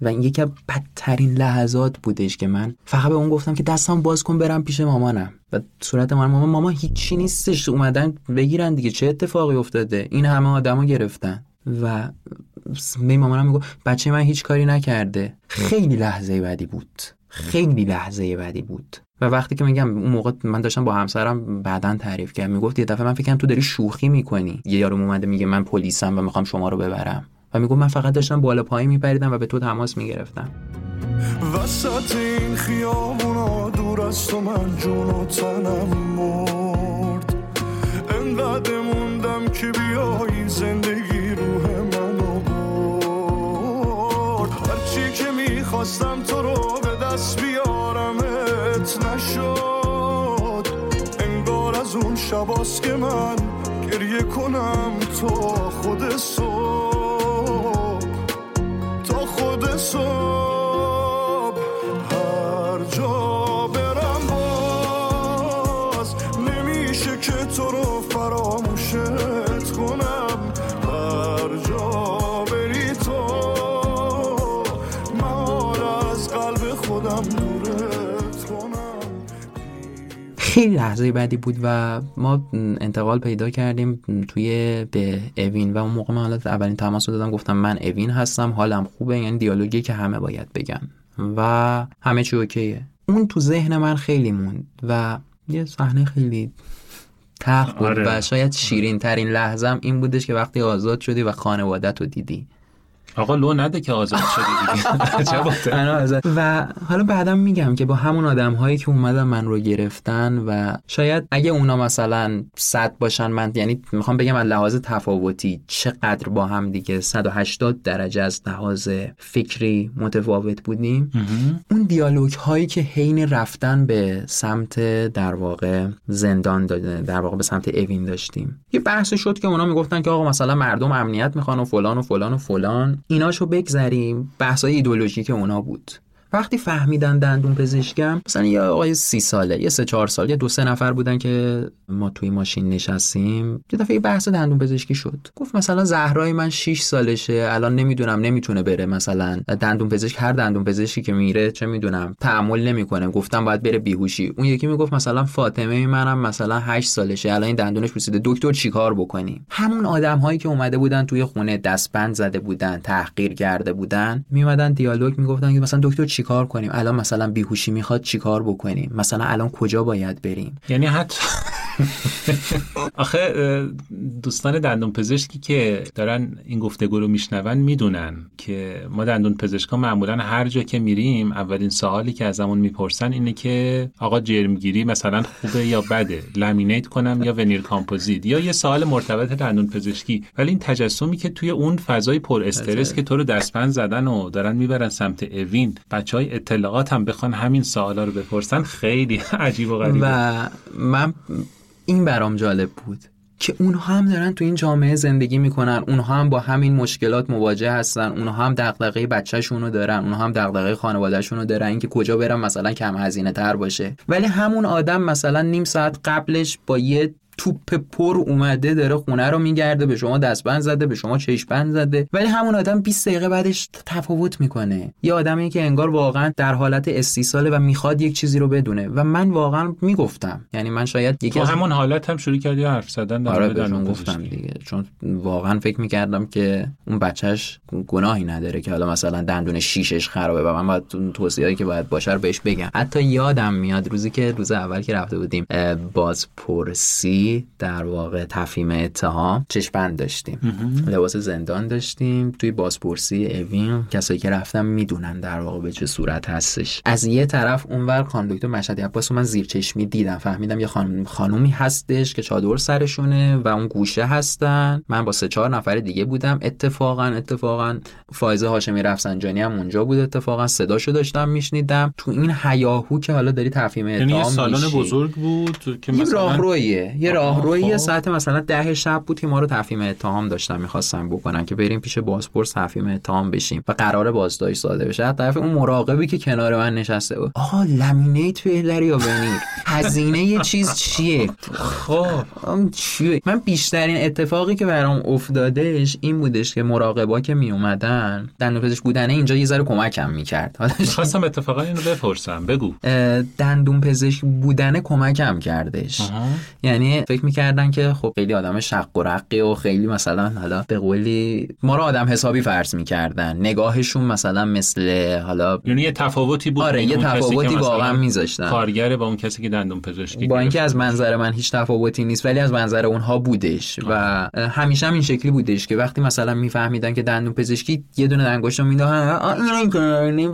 و این یکی بدترین لحظات بودش که من فقط به اون گفتم که دستم باز کن برم پیش مامانم. و صورت من مامان ماما هیچی نیستش. اومدن بگیرن دیگه. چه اتفاقی افتاده؟ این همه آدما گرفتن. و به مامانم میگو بچه من هیچ کاری نکرده. خیلی لحظه بدی بود. خیلی لحظه بدی بود. و وقتی که میگم اون موقع من داشتم با همسرم بعدا تعریف کردم. می‌گفت یه دفعه من فکرم تو داری شوخی می‌کنی. یه یارو اومده میگه من پلیسم و می‌خوام شما رو ببرم. و می‌گفت من فقط داشتم بالا پایین میپریدم و به تو تماس می‌گرفتم. وسط این خیابونا دور از تو من جون و تنم مرد. انقدر موندم که بیایی زندگی روح منو برد. هرچی که می‌خواستم تو رو به دست بیارمت نشد. انگار از اون شباست که من گریه کنم تا خود صبح. تا خیلی لحظه بدی بود و ما انتقال پیدا کردیم توی به اوین و اون موقع من حالت اولین تماس رو دادم گفتم من اوین هستم حالم خوبه یعنی دیالوگی که همه باید بگن. و همه چی اوکیه. اون تو ذهن من خیلی موند و یه صحنه خیلی تلخ بود آره. و شاید شیرین ترین لحظم این بودش که وقتی آزاد شدی و خانوادت رو دیدی. آقا لو نده که آزاد شدی. و حالا بعدم میگم که با همون آدم هایی که اومدن من رو گرفتن و شاید اگه اونا مثلا صد باشن من یعنی می‌خوام بگم از لحاظ تفاوتی چقدر با هم دیگه 180 درجه از لحاظ فکری متفاوت بودیم. اون دیالوگ هایی که حین رفتن به سمت در واقع زندان داده در واقع به سمت اوین داشتیم یه بحث شد که اونا می‌گفتن که آقا مثلا مردم امنیت می‌خوان و فلان و فلان و فلان ایناشو بگذریم. بحث های ایدولوژی که اونا بود. وقتی فهمیدن دندون پزشکم مثلا یه آقای سی ساله یه سه چهار سال یه دو سه نفر بودن که ما توی ماشین نشستیم یه دفعه بحث دندون پزشکی شد. گفت مثلا زهرای من 6 سالشه الان نمی‌دونم نمی‌تونه بره مثلا. دندون پزشک هر دندون پزشکی که میره چه می‌دونم تحمل نمی‌کنه. گفتم باید بره بیهوشی. اون یکی می‌گفت مثلا فاطمه منم مثلا 8 سالشه. الان این دندونش پوسیده. دکتر چیکار بکنیم؟ همون آدم هایی که اومده بودن توی خونه دستبند زده بودن تحقیر کرده بودن میومدن دیالوگ می‌گفتن مثلا دکتر چیکار کنیم؟ الان مثلا بیهوشی می‌خواد چیکار بکنیم؟ مثلا الان کجا باید بریم؟ یعنی حتی آخه دوستان دندون پزشکی که دارن این گفتگو رو میشنون می‌دونن که ما دندون پزشکا معمولا هر جا که میریم اولین سوالی که ازمون می‌پرسن اینه که آقا جرمگیری مثلا خوبه یا بده؟ لامینیت کنم یا ونیر کامپوزیت یا یه سوال مرتبط دندون پزشکی ولی این تجسمی که توی اون فضای پر استرس که تو رو دستپن زدن و دارن می‌برن سمت اوین بچه های اطلاعات هم بخوان همین سوالا رو بپرسن خیلی عجیب و غریبه. و من این برام جالب بود که اونها هم دارن تو این جامعه زندگی می‌کنن اونها هم با همین مشکلات مواجه هستن اونها هم دغدغه بچهشون رو دارن اونها هم دغدغه خانوادهشون رو دارن اینکه کجا برن مثلا کم هزینه تر باشه. ولی همون آدم مثلا نیم ساعت قبلش با یه توپ پر اومده داره خونه رو میگرده به شما دستبند زده به شما چشمبند زده. ولی همون آدم 20 دقیقه بعدش تفاوت می‌کنه. یه آدمی که انگار واقعا در حالت استیصاله و می‌خواد یک چیزی رو بدونه. و من واقعا می‌گفتم. یعنی من شاید یکی از همون حالت هم شروع کردی حرف زدن در آره گفتم دیگه. چون واقعا فکر می‌کردم که اون بچهش گناهی نداره که حالا مثلا دندون شیشش خرابه و من باید توصیه‌ای که باید باشه رو بهش بگم. حتی یادم میاد روزی که روز اول که رفته بودیم بازپرسی در واقع تفهیم اتهام چشپند داشتیم. لباس زندان داشتیم. توی بازپرسی اوین کسایی که رفتم می‌دونن در واقع به چه صورت هستش. از یه طرف اونور خانم دکتر مشهدی عباس من زیر چشمی دیدم. فهمیدم یه خانم خانومی هستش که چادر سرشونه و اون گوشه هستن. من با سه چهار نفر دیگه بودم. اتفاقا اتفاقا فایزه هاشمی رفسنجانی هم اونجا بود. اتفاقا صداشو داشتم میشنیدم. تو این حیاهو که حالا داری تفهیم اتهام یعنی سالن بزرگ بود که مثلا راهرویه. یه راهروی یه ساعت مثلا ده شب بود که ما رو تفهیم اتهام داشتن می‌خواستن بکنن که بریم پیش بازپرس تفهیم اتهام بشیم و قرار بازداشت ساده بشه. طرف اون مراقبی که کنار من نشسته بود. آها لامینیت بهتر یا ونیر هزینه یه چیز چیه؟ خب. چیه؟ من بیشترین اتفاقی که برام افتادش این بودش که مراقبا که می اومدن دندون پزشک بودنه اینجا یه ذره کمکم می‌کرد. خواستم اتفاقا اینو بپرسم. بگو. دندون پزشک بودنه کمکم کردش. یعنی فکر می‌کردن که خب خیلی آدم شق و رقی و خیلی مثلا حالا به قولی ما رو آدم حسابی فرض می‌کردن. نگاهشون مثلا مثل حالا یعنی یه تفاوتی بود آره یه تفاوتی واقعا میذاشتن. کارگر با اون کسی که دندون پزشکی با اینکه از منظر من هیچ تفاوتی نیست ولی از منظر اونها بودش و همیشه هم این شکلی بودش که وقتی مثلا میفهمیدن که دندون پزشکی یه دونه انگشتو میدن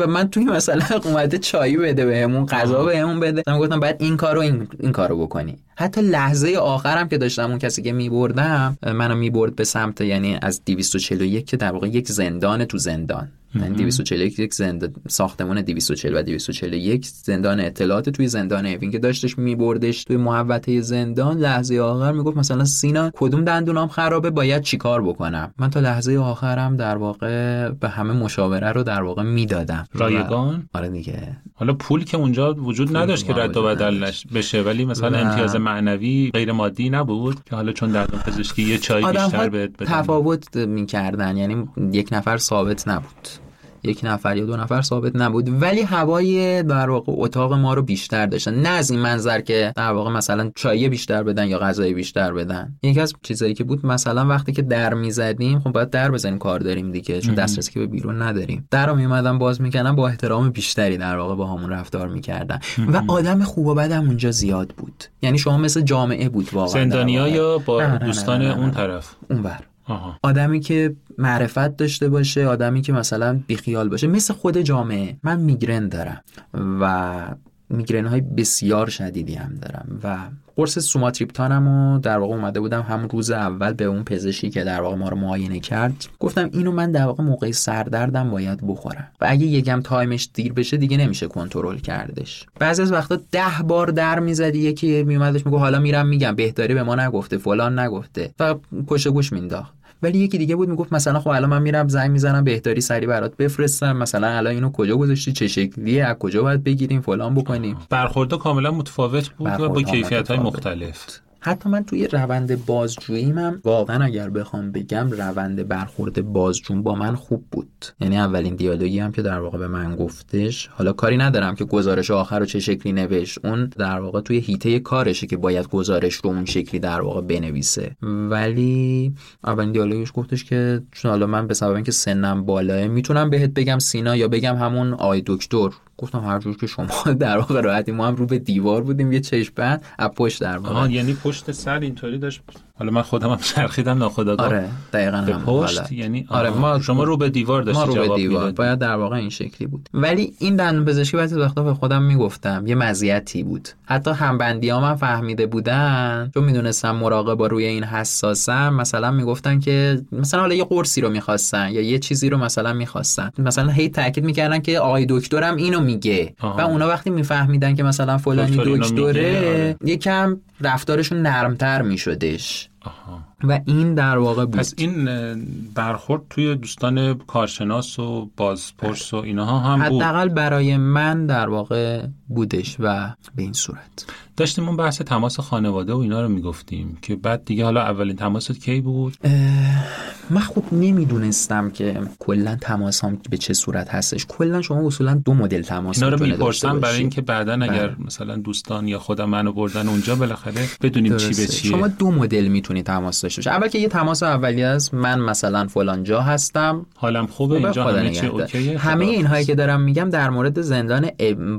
و من توی مثلا اومده چای بده بهمون غذا بهمون بده. من گفتم بعد این کارو این, این کارو بکنی. حتی لحظه آخرم که داشتم اون کسی که میبردم منو می‌برد به سمت یعنی از 241 که در واقع یک زندان تو زندان. یعنی 241 یک زند... ساختمان 240 و 241 زندان اطلاعات توی زندان اوین که داشتش میبردش توی محوطه زندان لحظه آخر می‌گفت مثلا سینا کدوم دندونام خرابه باید چیکار بکنم؟ من تا لحظه آخرم در واقع به همه مشاوره رو در واقع می‌دادم. رایگان؟ آره دیگه. حالا پول که اونجا وجود نداشت که رد و بدل بشه ولی مثلا امتیاز معنوی غیر مادی نبود که حالا چون دندون پزشکی یه چای بیشتر بهت تفاوت می‌کردن یعنی یک نفر ثابت نبود. یک نفر یا دو نفر ثابت نبود. ولی هوای در واقع اتاق ما رو بیشتر داشتن. نه از این منظر که در واقع مثلا چای بیشتر بدن یا غذای بیشتر بدن. یکی از چیزایی که بود مثلا وقتی که در می‌زدیم خب باید در بزنیم کار داریم دیگه چون دسترسی که به بیرون نداریم. در رو میومدن باز می‌کردن با احترام بیشتری در واقع با همون رفتار می‌کردن. و آدم خوب و بدم اونجا زیاد بود. یعنی شما مثل جامعه بود واقعا. زندانیا یا با دوستان اون طرف؟ اونور. آدمی که معرفت داشته باشه آدمی که مثلا بیخیال باشه. مثل خود جامعه. من میگرن دارم و میگرن های بسیار شدیدی هم دارم و قرص سوماتریپتانم و در واقع اومده بودم همون روز اول به اون پزشکی که در واقع ما رو معاینه کرد. گفتم اینو من در واقع موقع سردردم باید بخورم. و اگه یکم time ش دیر بشه دیگه نمیشه کنترل کردش. بعضی از وقتا ده بار در می‌زدی یکی میومدش میگه حالا میرم میگم. بهداری به ما نگفته فلان نگفته. و پشت گوش مینداخت ولی یکی دیگه بود می‌گفت مثلا خب الان من میرم زنگ می‌زنم بهداری سری برات بفرستم مثلا الان اینو کجا گذاشتی چه شکلیه از کجا باید بگیریم فلان بکنیم. برخورد کاملا متفاوت بود و با کیفیت های مختلف. حتی من توی روند بازجوییم هم واقعا اگر بخوام بگم روند برخورد بازجون با من خوب بود. یعنی اولین دیالوگی هم که در واقع به من گفتش حالا کاری ندارم که گزارش آخر رو چه شکلی نوشت اون در واقع توی هیته کارشه که باید گزارش رو اون شکلی در واقع بنویسه. ولی اولین دیالوگش گفتش که چون حالا من به سبب اینکه سنم بالاه می‌تونم بهت بگم سینا یا بگم همون آی دکتر. گفتم هر جور که شما در واقع راحتی ما هم رو به دیوار بودیم یه چشم بند از پشت در واقع. یعنی پشت سر اینطوری داشت؟ حالا من خودم هم چرخیدم ناخودآگاه آره دقیقا به پشت حالت. یعنی آره. ما شما رو به دیوار داشتی ما رو به جواب دیوار می‌دادی. باید در واقع این شکلی بود ولی این دندون پزشکی بعضی وقتا به خودم می‌گفتم یه مزیتی بود حتی همبندی ها من فهمیده بودن چون می‌دونستم مراقبا روی این حساسم مثلا می‌گفتن که مثلا حالا یه قرصی رو می‌خواستن یا یه چیزی رو مثلا می‌خواستن مثلا هی تاکید می‌کردن که آقای دکترم اینو میگه آها. و اونا وقتی میفهمیدن که مثلا فلانی دکتره آره. یکم رفتارشون نرمتر میشدش. آها. و این در واقع بود. پس این برخورد توی دوستان کارشناس و بازپرس و اینها هم بود. حداقل برای من در واقع بودش و به این صورت. داشتیم اون بحث تماس خانواده و اینا رو می‌گفتیم که بعد دیگه حالا اولین تماست کی بود من خب نمی‌دونستم که کلا تماس هم به چه صورت هستش کلا شما اصولا دو مدل تماس اینا رو می‌پرسم برای. اینکه بعدا اگر بله. مثلا دوستان یا خودم منو بردن اونجا بالاخره بدونیم چی به درسته. چیه شما دو مدل می‌تونی تماس داشته باشی اول که یه تماس اولیه است من مثلا فلان جا هستم حالم خوبه خوبه، اینجا همه چی. اوکیه همه اینهایی. که دارم میگم در مورد زندان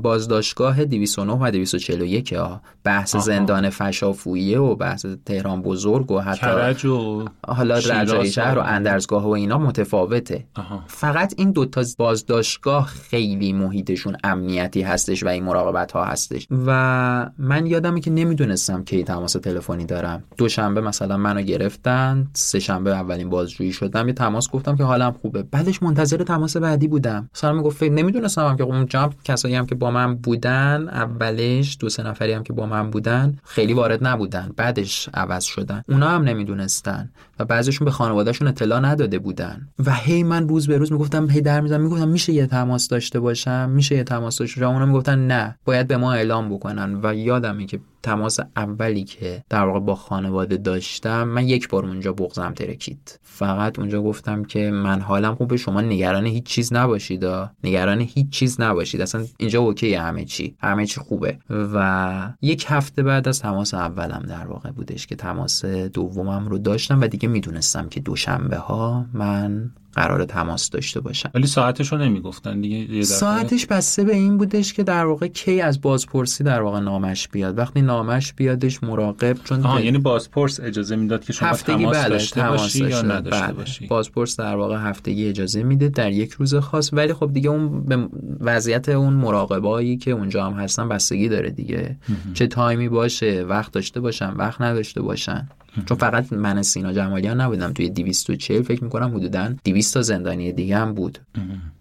بازداشتگاه 209 و 241 ها بحث آها. زندان فشافویه و بحث تهران بزرگ و حتی کرج و حالا رجایی و- شهر و اندرزگاه و اینا متفاوته. آها. فقط این دوتا بازداشتگاه خیلی محیطشون امنیتی هستش و این مراقبت ها هستش. و من یادمه که نمی‌دونستم کی تماس تلفنی دارم. دوشنبه مثلا منو گرفتن سه شنبه اولین بازجویی شدم یه تماس گفتم که حالم خوبه. بعدش منتظر تماس بعدی بودم. مثلا می‌گفت نمی‌دونستم هم که اونجا هم کسایی هم که با من بودن اولش دو سه نفری هم که با من بودن خیلی وارد نبودن بعدش عوض شدن. اونا هم نمی‌دونستن و بعضیشون به خانوادهشون اطلاع نداده بودن. و هی من روز به روز می‌گفتم هی در می‌گفتم میشه یه تماس داشته باشم؟ میشه یه تماس داشته باشم؟ اونا می‌گفتن نه باید به ما اعلام بکنن. و یادمه که تماس اولی که در واقع با خانواده داشتم من یک بار اونجا بغزم ترکید. فقط اونجا گفتم که من حالم خوبه شما نگران هیچ چیز نباشید. نگران هیچ چیز نباشید. اصلا اینجا اوکی همه چی. همه چی خوبه. و یک هفته بعد از تماس اولم در واقع بودش که تماس دومم رو داشتم و دیگه می‌دونستم که دوشنبه ها من قرار تماس داشته باشم ولی ساعتش رو نمی‌گفتن دیگه یه ساعتش بسته به این بودش که در واقع کی از بازپرسی در واقع نامش بیاد. وقتی نامش بیادش مراقب چون آها یعنی بازپرس اجازه می‌داد که شما هفتگی تماس بله داشته تماس باشی یا داشته. نداشته بله. باشی؟ بازپرس در واقع هفتگی اجازه میده در یک روز خاص. ولی خب دیگه اون به وضعیت اون مراقبایی که اونجا هم هستن بستگی داره دیگه. چه time ی باشه وقت داشته باشن وقت نداشته باشن. چون فقط من سینا جمالیان نبودم توی 240 فکر می‌کنم حدودا 200 تا زندانی دیگه هم بود.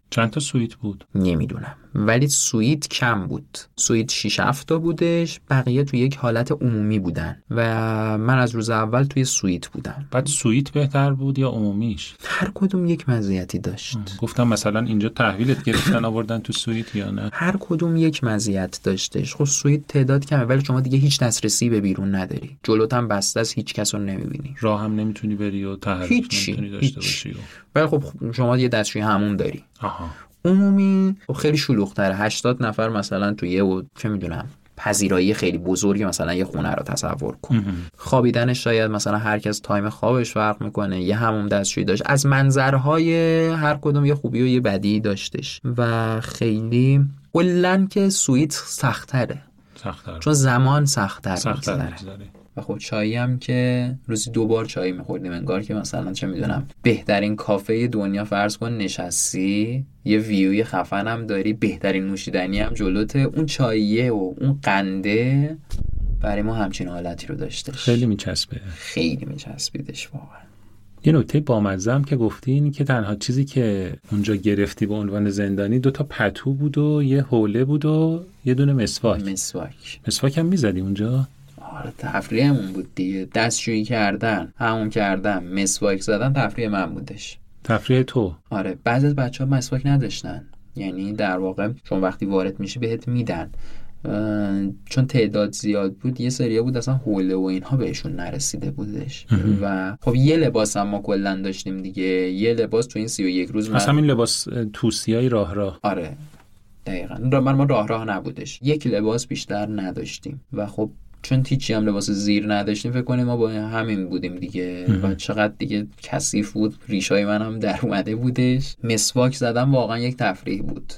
چند تا سویت بود؟ نمی‌دونم. ولی سویت کم بود. سویت 6 7 تا بودش بقیه توی یک حالت عمومی بودن و من از روز اول توی سویت بودم. بعد سویت بهتر بود یا عمومیش؟ هر کدوم یک مزیتی داشت. گفتم مثلا اینجا تحویلت گرفتن آوردن تو سویت یا نه؟ هر کدوم یک مزیت داشتش. خب سویت تعداد کمه ولی شما دیگه هیچ دسترسی به بیرون نداری. جلوت هم بسته است هیچ کس رو نمی‌بینی. راه هم نمی‌تونی بری و تحرک نمی‌تونی داشته هیچ. باشی. ولی خب شما یه دستشویی حموم داری. آها. عمومی خب خیلی شلوغ‌تره. 80 نفر مثلا توی یه و چه می‌دونم پذیرایی خیلی بزرگی مثلا یه خونه رو تصور کن. خوابیدنش شاید مثلا هر کس time خوابش فرق می‌کنه یه همون دستشویی داشت. از منظرهای هر کدوم یه خوبی و یه بدی داشتش. و خیلی کلا که سویت سختره سخت‌تر چون زمان سختتر میگذره. می‌گذره. و خب چایی هم که روزی دو بار چای میخوردیم انگار که مثلا چه می‌دونم بهترین کافه دنیا فرض کن نشستی یه ویوی خفن هم داری بهترین نوشیدنی هم جلوته اون چاییه و اون قنده برای ما همچین حالتی رو داشتش. خیلی میچسبه. خیلی میچسبیدش واقعا. یه نکته بامزه هم که گفتی اینی که تنها چیزی که اونجا گرفتی به عنوان زندانی دوتا پتو بود و یه حوله بود و یه دونه مسواک. مسواک. مسواک هم می‌زدی اونجا؟ آره تفریحمون بود دیگه. دستشویی کردن همون کردن مسواک زدن تفریح من بودش. تفریح تو؟ آره بعضی از بچه ها مسواک نداشتن. یعنی در واقع چون وقتی وارد میشه بهت میدن. چون تعداد زیاد بود یه سریا بود اصلا حوله و اینها بهشون نرسیده بودش. و خب یه لباس هم ما کلا داشتیم دیگه. یه لباس تو این سی و یک روز من مثلا این لباس توسیای راه راه. آره دقیقا. من ما راه راه نبودش. یک لباس بیشتر نداشتیم. و خب چون هیچی هم لباس زیر نداشتیم فکر کنیم ما با همین بودیم دیگه. و چقدر دیگه کثیف بود ریشای من هم در اومده بودش. مسواک زدم واقعا یک تفریح بود.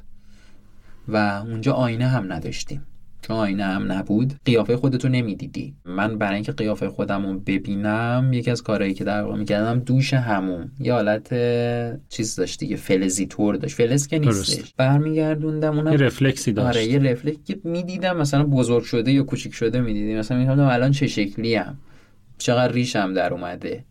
و اونجا آینه هم نداشتیم. چون آینه هم نبود قیافه خودتو نمی‌دیدی. من برای اینکه قیافه خودم رو ببینم یکی از کارهایی که در واقع می‌کردم دوش همون. یه حالت چیز داشت دیگه فلزی طور داشت. فلز که نیستش. برمیگردوندم اونم. یه رفلکسی داشت. آره یه رفلکس می‌دیدم. مثلا بزرگ شده یا کوچیک شده می‌دیدی. مثلا میگم الان چه شکلی ام چقدر ریشم در اومده؟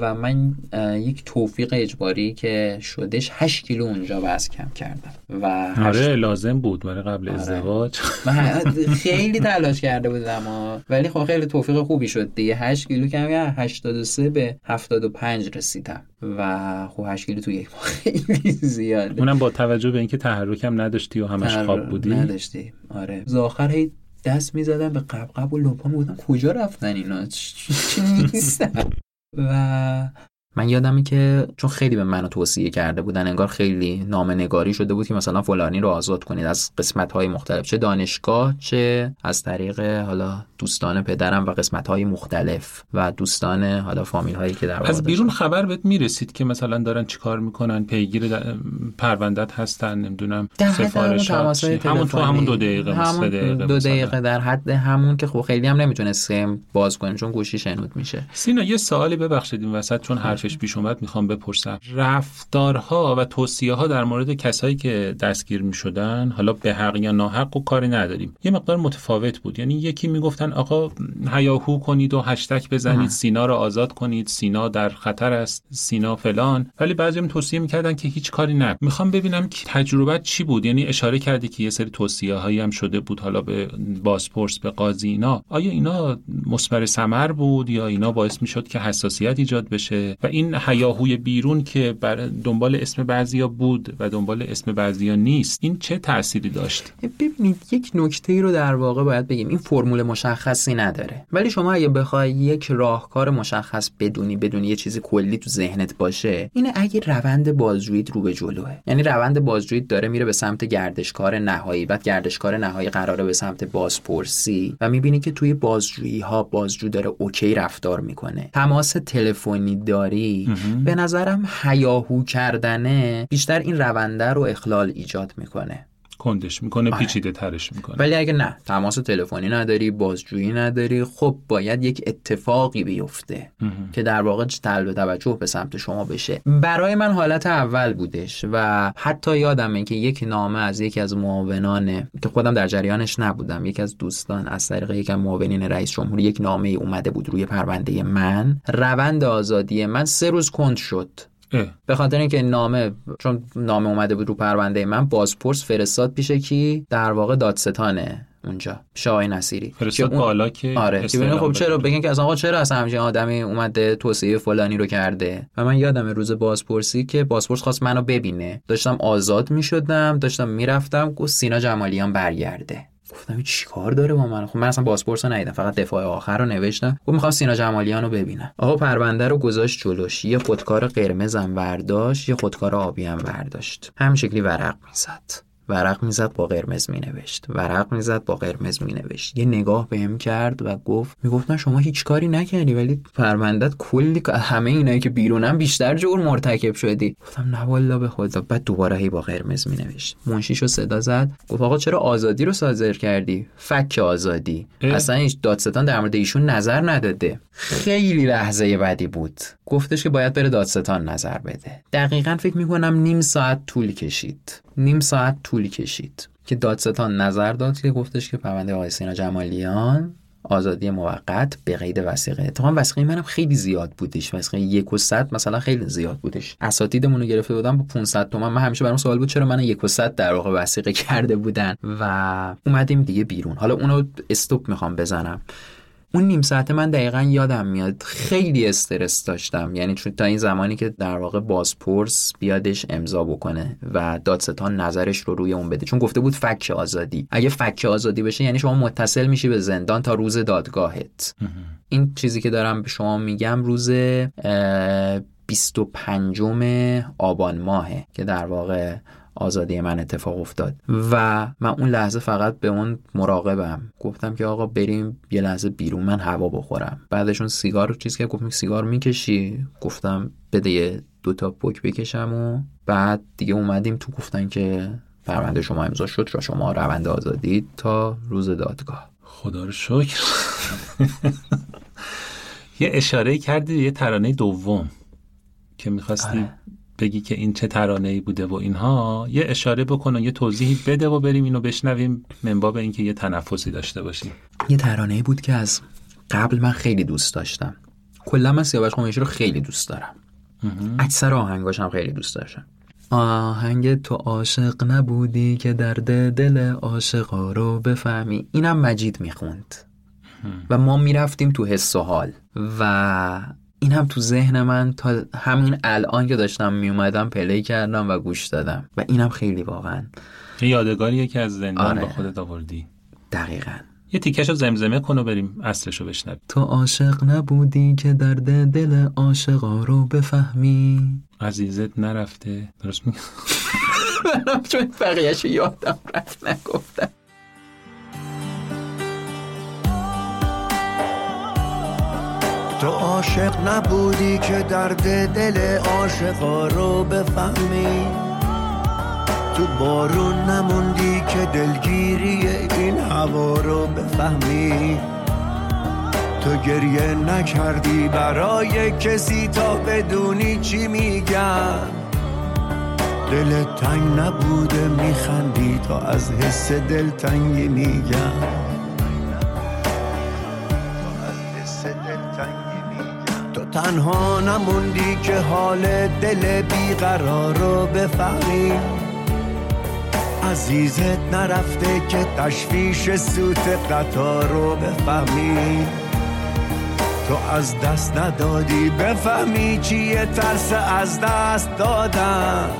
و من یک توفیق اجباری که شدش 8 کیلو اونجا وزن کم کردم. و آره لازم بود برای قبل آره. ازدواج. خیلی تلاش کرده بودم ولی خب خیلی توفیق خوبی شد دیگه. 8 کیلو کم 83 به 75 رسیدم. و خب 8 کیلو تو یک ماه خیلی زیاده. اونم با توجه به اینکه تحرکم نداشتی و همش خواب بودی؟ نداشتی. آره. زاخر هی دست می‌زدم به قبقب و لپام بودم کجا رفتن اینا؟ چی نیستن؟ و من یادمه که چون خیلی به منو توصیه کرده بودن انگار خیلی نامه نگاری شده بود که مثلا فلانی رو آزاد کنید از قسمت های مختلف چه دانشگاه چه از طریق حالا دوستان پدرم و قسمت های مختلف و دوستان حالا فامیل هایی که در از بیرون خبر بهت می‌رسید که مثلا دارن چیکار می‌کنن پیگیر پروندت هستن نمی‌دونم سفارش همون تو همون دو دقیقه همون دقیقه دو دقیقه در حد همون که خب خیلی هم نمی‌تونستیم باز کنیم چون گوشی شنود میشه. سینا یه سوالی ببخشید این وسط چون حرفش پیش اومد می‌خوام بپرسم. رفتارها و توصیه ها در مورد کسایی که دستگیر می‌شدن حالا به حق یا ناحق و کاری نداریم. یه مقدار متفاوت بود. یعنی یکی می‌گفتن آقا هیاهو کنید و هشتک بزنید سینا رو آزاد کنید سینا در خطر است سینا فلان. ولی بعضی هم توصیه می‌کردن که هیچ کاری نه می‌خوام ببینم که تجربت چی بود؟ یعنی اشاره کردی که یه سری توصیه هایی هم شده بود حالا به بازپرس به قاضی اینا. آیا اینا مثمر ثمر بود یا اینا باعث می‌شد که حساسیت ایجاد بشه؟ و این هیاهوی بیرون که بر دنبال اسم بعضیا بود و دنبال اسم بعضیا نیست این چه تأثیری داشت؟ ببینید یک نکته رو در واقع باید بگیم این فرمول مشخصی نداره. ولی شما اگه بخوای یک راهکار مشخص بدونی بدونی یه چیزی کلی تو ذهنت باشه اینه اگه روند بازجویی رو به جلوه. یعنی روند بازجویی داره میره به سمت گردشکار نهایی بعد گردشکار نهایی قراره به سمت بازپرسی و می‌بینی که توی بازجویی ها بازجو داره اوکی رفتار می‌کنه. تماس تلفنی داری به نظرم هیاهو کردنه بیشتر این رونده رو اخلال ایجاد می‌کنه. کندش می‌کنه آره. پیچیده ترش می‌کنه. ولی اگه نه تماس تلفنی نداری بازجویی نداری خب باید یک اتفاقی بیفته که در واقع طلب توجه به سمت شما بشه. برای من حالت اول بودش و حتی یادمه که یک نامه از یکی از معاونان که خودم در جریانش نبودم یکی از دوستان از طریق یک از معاونین رئیس جمهور یک نامه اومده بود روی پرونده من. روند آزادی من سه روز کند شد. به خاطر اینکه نامه چون نامه اومده بود رو پرونده من بازپرس فرستاد پیش کی؟ در واقع دادستانه اونجا آقای نصیری. فرستاد بالا که آره. که خب چرا؟ بگن که از آقا چرا از همچین آدمی اومده توصیه فلانی رو کرده؟ و من یادم روز بازپرسی که بازپرس خواست منو ببینه. داشتم آزاد می‌شدم داشتم می‌رفتم گفت سینا جمالیان برگرده. گفتم چی کار داره با من؟ خب من اصلا بازپرس رو ندیدم فقط دفاع آخر رو نوشتم. گفت می‌خوام سینا جمالیان رو ببینم. آقا پرونده رو گذاشت جلوش یه خودکار قرمزم برداشت یه خودکار آبی هم برداشت. هم شکلی ورق می‌زد. ورق می‌زد با قرمز مینوشت. ورق می‌زد با قرمز مینوشت. یه نگاه بهم کرد و گفت می‌گفت نه شما هیچ کاری نکردی ولی پروندت کلی همه اینایی که بیرونم بیشتر جور مرتکب شدی. گفتم نه والا به خدا. بعد دوباره هی با قرمز مینوشت. منشیشو صدا زد گفت آقا چرا آزادی رو صادر کردی؟ فک آزادی. اصلا هیچ دادستان در مورد ایشون نظر نداده. خیلی لحظه بدی بود. گفتش که باید بره دادستان نظر بده. دقیقا فکر می‌کنم نیم ساعت طول کشید. نیم ساعت طول کشید. که دادستان نظر داد که گفتش که پرونده آقای سینا جمالیان آزادی موقت به قید وسیقه اتفاقا وسیقه منم خیلی زیاد بودش. وسیقه یک و صد مثلا خیلی زیاد بودش. اساتیدمون رو گرفته بودم با 500 تومن. من همیشه برام سوال بود چرا من یک و صد در واقع وسیقه کرده بودن؟ و اومدیم دیگه بیرون. حالا اونو استوب می‌خوام بزنم. اون نیم ساعت من دقیقا یادم میاد خیلی استرس داشتم. یعنی چون تا این زمانی که در واقع بازپرس بیادش امضا بکنه و دادستان نظرش رو روی اون بده. چون گفته بود فک آزادی. اگه فک آزادی بشه یعنی شما متصل میشی به زندان تا روز دادگاهت. این چیزی که دارم به شما میگم روز 25 آبان ماهه که در واقع آزادی من اتفاق افتاد. و من اون لحظه فقط به اون مراقبم. گفتم که آقا بریم یه لحظه بیرون من هوا بخورم. بعدشون سیگار چیز که گفتم سیگار می‌کشی؟ گفتم بده یه دو تا پک بکشم و بعد دیگه اومدیم تو گفتن که پرونده شما امضا شد و شما روند آزادی تا روز دادگاه. خدا رو شکر. یه اشاره کردی یه ترانه دوم که می‌خواستی آره. بگی که این چه ترانه ای بوده و اینها یه اشاره بکن و یه توضیحی بده و بریم اینو بشنویم من باب اینکه یه تنفسی داشته باشیم. یه ترانه بود که از قبل من خیلی دوست داشتم. کلا من سیاوش قمیشی رو خیلی دوست دارم. اکثر آهنگاش هم خیلی دوست داشتم. آهنگ تو عاشق نبودی که درد دل عاشقا رو بفهمی. اینم مجید می‌خوند. و ما می‌رفتیم تو حس و حال. و این هم تو ذهن من تا همین الان که داشتم میومدم پلی کردم و گوش دادم. و اینم خیلی واقعا. یه یادگاریه که از زندان آره. با خودت آوردی. دقیقا. یه تیکش رو زمزمه کن و بریم اصلش رو بشنویم. تو عاشق نبودی که درد دل عاشقا رو بفهمی. عزیزت نرفته. درست میگم؟ چون بقیهش یادم رفت نگفتم. تو عاشق نبودی که درد دل عاشقا رو بفهمی؟ تو بارون نموندی که دلگیری این هوا رو بفهمی؟ تو گریه نکردی برای کسی تا بدونی چی میگن دل تنگ نبوده میخندی تا از حس دلتنگی میگن تنها نموندی که حال دل بیقرار رو بفهمی. عزیزت نرفته که تشویش سوت قطار رو بفهمی. تو از دست ندادی بفهمی چیه ترس از دست دادن.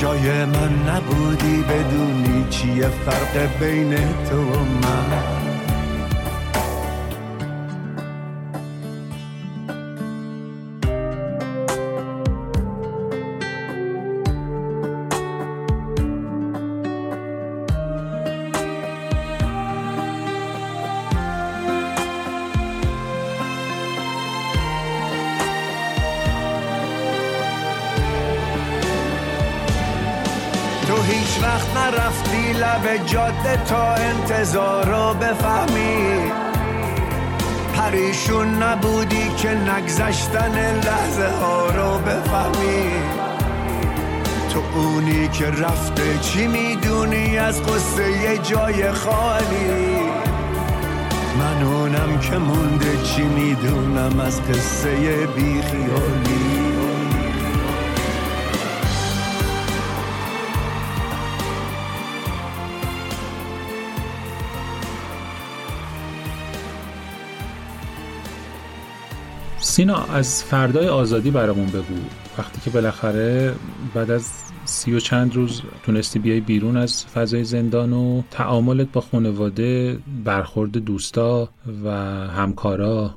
جای من نبودی بدونی چیه فرق بین تو و من. جاده تا انتظار رو بفهمی. پریشون نبودی که نگذشتن لحظه ها رو بفهمی. تو اونی که رفته چی می‌دونی؟ از قصه یه جای خالی. من اونم که مونده چی می‌دونم؟ از قصه بیخیالی. سینا از فردای آزادی برامون بگو. وقتی که بالاخره بعد از سی و چند روز تونستی بیای بیرون از فضای زندان و تعاملت با خانواده برخورد دوستا و همکارا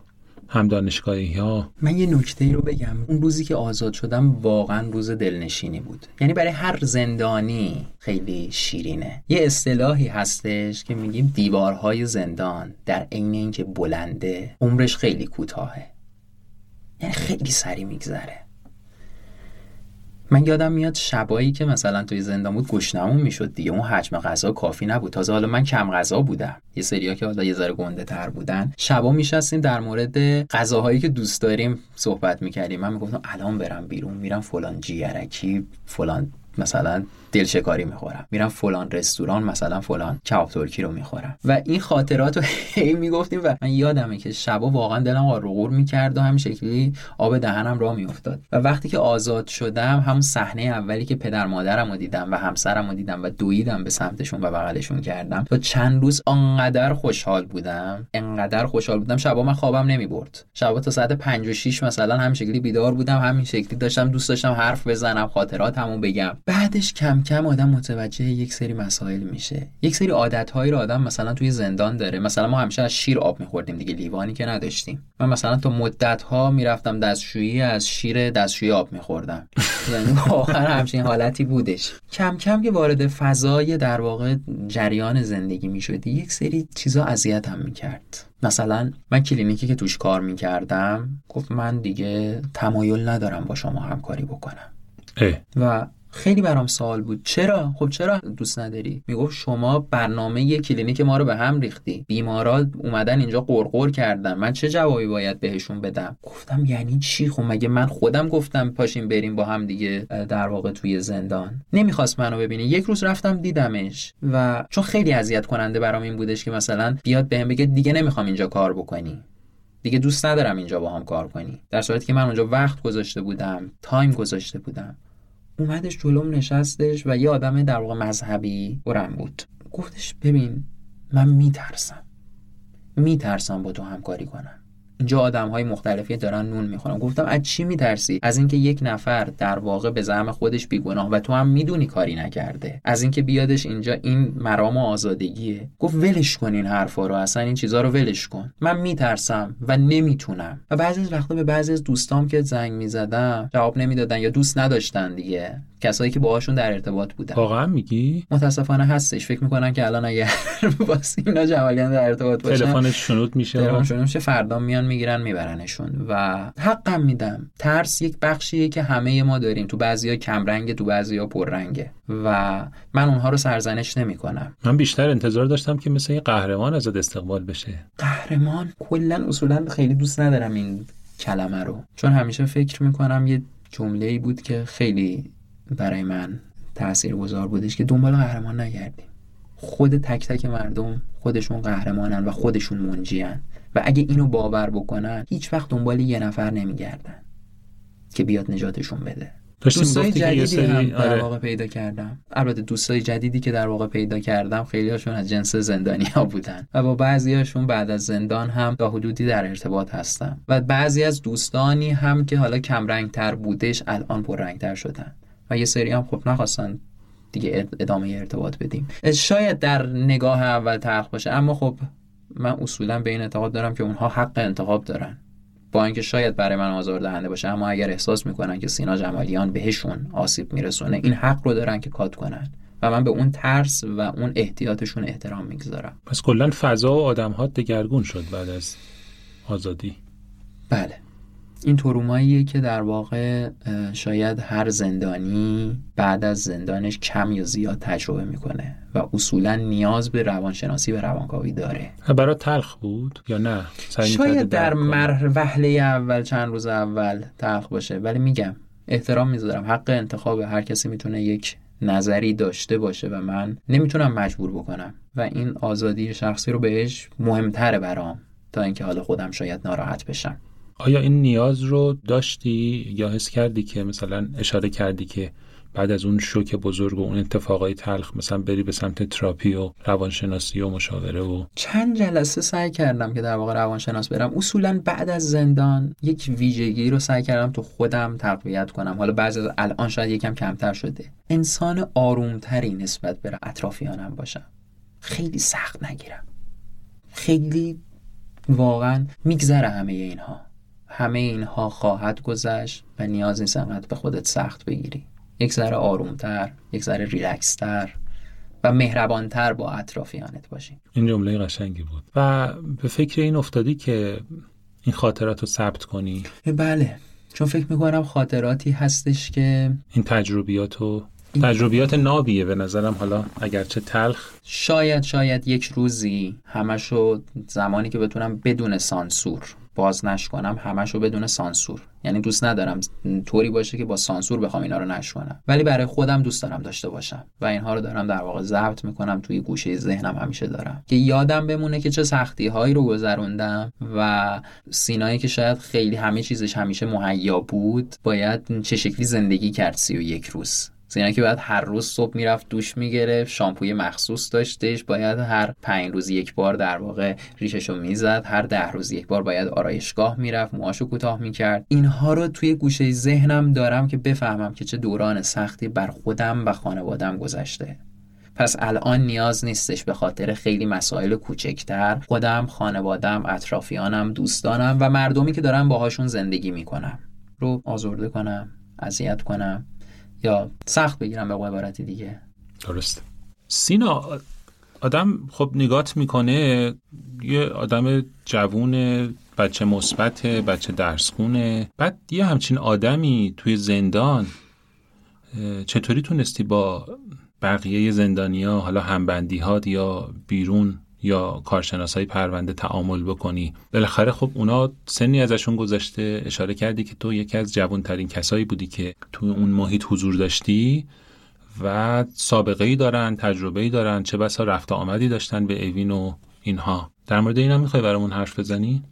هم دانشگاهی ها من یه نکته رو بگم. اون روزی که آزاد شدم واقعا روز دلنشینی بود. یعنی برای هر زندانی خیلی شیرینه. یه اصطلاحی هستش که میگیم دیوارهای زندان در عین اینکه بلنده عمرش خیلی کوتاهه. یعنی خیلی سری میگذره. من یادم میاد شبایی که مثلا توی زندان بود گشنمون می‌شد دیگه. اون حجم غذا کافی نبود. تازه حالا من کم غذا بودم. یه سریا که حالا یه ذره گنده تر بودن. شبا میشستیم در مورد غذاهایی که دوست داریم صحبت می‌کردیم. من می‌گفتم الان برم بیرون میرم فلان جیگرکی فلان مثلا دل شکاری می‌خورم. میرم فلان رستوران مثلا فلان کباب ترکی رو می‌خورم. و این خاطرات رو هی می‌گفتیم و من یادمه که شبا واقعا دلم آروغور می‌کرد و همین شکلی آب دهنم را میافتاد. و وقتی که آزاد شدم همون صحنه اولی که پدر مادرم رو دیدم و همسرم رو دیدم و دویدم به سمتشون و بغلشون کردم تا چند روز انقدر خوشحال بودم انقدر خوشحال بودم شبا من خوابم نمی‌برد. شبا تا ساعت 5 و 6 مثلا همین شکلی بیدار بودم همین شکلی داشتم دوست داشتم حرف بزنم خاطراتمو بگم. بعدش کم کم آدم متوجه یک سری مسائل میشه. یک سری عادتهایی رو آدم مثلا توی زندان داره. مثلا ما همیشه از شیر آب میخوردیم دیگه لیوانی که نداشتیم. من مثلا تا مدت ها می‌رفتم دستشویی از شیر دستشویی آب میخوردم. یعنی واقعا همچین حالتی بودش. کم کم که وارد فضای در واقع جریان زندگی می‌شدی یک سری چیزا اذیت هم می‌کرد. مثلا من کلینیکی که توش کار می‌کردم گفت من دیگه تمایل ندارم با شما همکاری بکنم. اه. و خیلی برام سوال بود. چرا؟ خب چرا دوست نداری؟ می‌گفت شما برنامه‌ی کلینیک ما رو به هم ریختی. بیمارا اومدن اینجا غرغر کردن. من چه جوابی باید بهشون بدم؟ گفتم یعنی چی؟ خب مگه من خودم گفتم پاشیم بریم با هم دیگه در واقع توی زندان. نمی‌خواست منو ببینه. یک روز رفتم دیدمش و چون خیلی اذیت کننده برام این بودش که مثلا بیاد بهم بگه دیگه نمی‌خوام اینجا کار بکنی. دیگه دوست ندارم اینجا با هم کار کنی. در صورتی که من اونجا وقت گذاشته بودم تایم گذاشته بودم. اومدش جلوم نشستش و یه آدم در واقع مذهبی برم بود. گفتش ببین من میترسم. میترسم با تو همکاری کنم. اینجا آدم های مختلفی دارن نون می‌خورن. گفتم از چی میترسی؟ از اینکه یک نفر در واقع به زعم خودش بیگناه و تو هم می‌دونی کاری نکرده. از اینکه بیادش اینجا این مرام و آزادگیه. گفت ولش کن این حرفا رو اصلا این چیزا رو ولش کن. من میترسم و نمی‌تونم. و بعضی از وقتا به بعضی از دوستام که زنگ می‌زدم جواب نمی‌دادن یا دوست نداشتن دیگه. کسایی که باهاشون در ارتباط بودن. واقعا میگی؟ متاسفانه هستش. فکر می‌کنن که الان اگر با سینا جمالگن در ارتباط باشن تلفنش شنود میشه. تلفن شنود میشه فردا میان می‌گیرن میبرنشون. و حقم میدم. ترس یک بخشیه که همه ما داریم. تو بعضیا کمرنگه تو بعضیا پررنگه. و من اونها رو سرزنش نمی‌کنم. من بیشتر انتظار داشتم که مثل یه قهرمان ازت استقبال بشه. قهرمان؟ کلا اصولا خیلی دوست ندارم این کلمه رو. چون همیشه فکر می‌کنم یه جمله ای بود که خیلی برای من تأثیر گذار بودش که دنبال قهرمان نگردیم. خود تک تک مردم خودشون قهرمانن و خودشون منجیان و اگه اینو باور بکنن هیچ وقت دنبال یه نفر نمیگردن که بیاد نجاتشون بده. دوستای جدیدی هم در آره. واقع پیدا کردم. البته دوستای جدیدی که در واقع پیدا کردم خیلی هاشون از جنس زندانی ها بودن. و با بعضی هاشون بعد از زندان هم تا حدودی در ارتباط هستم. و بعضی از دوستانی هم که حالا کم تر بودش الان پر تر شدن. و یه سری هم خب نخواستن دیگه ادامه ارتباط بدیم. شاید در نگاه اول تلخ باشه اما خب من اصولا به این اعتقاد دارم که اونها حق انتخاب دارن. با اینکه شاید برای من آزار دهنده باشه اما اگر احساس می‌کنن که سینا جمالیان بهشون آسیب میرسونه این حق رو دارن که کات کنن. و من به اون ترس و اون احتیاطشون احترام می‌گذارم. پس کلا فضا و آدم ها دگرگون شد بعد از آزادی. بله. این تروماییه که در واقع شاید هر زندانی بعد از زندانش کم یا زیاد تجربه می‌کنه و اصولا نیاز به روانشناسی و روانکاوی داره. برای تلخ بود یا نه؟ شاید در مر وهله اول چند روز اول تلخ باشه ولی میگم احترام می‌ذارم. حق انتخاب هر کسی می‌تونه یک نظری داشته باشه و من نمی‌تونم مجبور بکنم. و این آزادی شخصی رو بهش مهمتره برام تا اینکه حالا خودم شاید ناراحت بشم. آیا این نیاز رو داشتی یا حس کردی که مثلا اشاره کردی که بعد از اون شوک بزرگ و اون اتفاقای تلخ مثلا بری به سمت تراپی و روانشناسی و مشاوره و چند جلسه سعی کردم که در واقع روانشناس برم. اصولا بعد از زندان یک ویژگی رو سعی کردم تو خودم تقویت کنم. حالا بعضی از الان شاید یکم کمتر شده. انسان آرومتری نسبت به اطرافیانم باشم. خیلی سخت نگیرم. خیلی واقعا میگذره همه اینها. همه اینها خواهد گذشت و نیاز نیست انقدر به خودت سخت بگیری. یک ذره آرومتر یک ذره ریلکستر و مهربانتر با اطرافیانت باشی. این جمله قشنگی بود. و به فکر این افتادی که این خاطرات رو ثبت کنی. بله چون فکر می‌کنم خاطراتی هستش که این تجربیات و تجربیات نابیه به نظرم. حالا اگرچه تلخ. شاید شاید یک روزی همشو زمانی که بتونم بدون سانسور باز کنم همش رو بدون سانسور. یعنی دوست ندارم طوری باشه که با سانسور بخوام اینا رو نش کنم ولی برای خودم دوست دارم داشته باشم. و اینها رو دارم در واقع ضبط می‌کنم توی گوشه ذهنم همیشه دارم. که یادم بمونه که چه سختی هایی رو گذروندم و سینایی که شاید خیلی همه چیزش همیشه مهیا بود باید چه شکلی زندگی کرد سی و یک روز. زینا که باید هر روز صبح می‌رفت دوش می‌گرفت شامپوی مخصوص داشتش باید هر پنج روز یک بار در واقع ریششو می‌زد هر ده روز یک بار باید آرایشگاه می‌رفت موهاشو کوتاه می‌کرد. اینها رو توی گوشه ذهنم دارم که بفهمم که چه دوران سختی بر خودم و خانوادم گذشته. پس الان نیاز نیستش به خاطر خیلی مسائل کوچکتر خودم خانوادم اطرافیانم دوستانم و مردمی که دارم باهاشون زندگی می‌کنم. رو آزرده کنم اذیت کنم. یا سخت بگیرم به عبارتی دیگه. درست. سینا آدم خب نگات می‌کنه یه آدم جوون بچه مثبت بچه درسخونه بعد یه همچین آدمی توی زندان چطوری تونستی با بقیه زندانیا حالا همبندی هات یا بیرون یا کارشناس های پرونده تعامل بکنی. بالاخره خب اونا سنی ازشون گذشته اشاره کردی که تو یکی از جوانترین کسایی بودی که تو اون محیط حضور داشتی و سابقه ای دارن تجربه ای دارن چه بسا رفت آمدی داشتن به اوین و اینها. در مورد اینا می‌خوای برامون حرف بزنی؟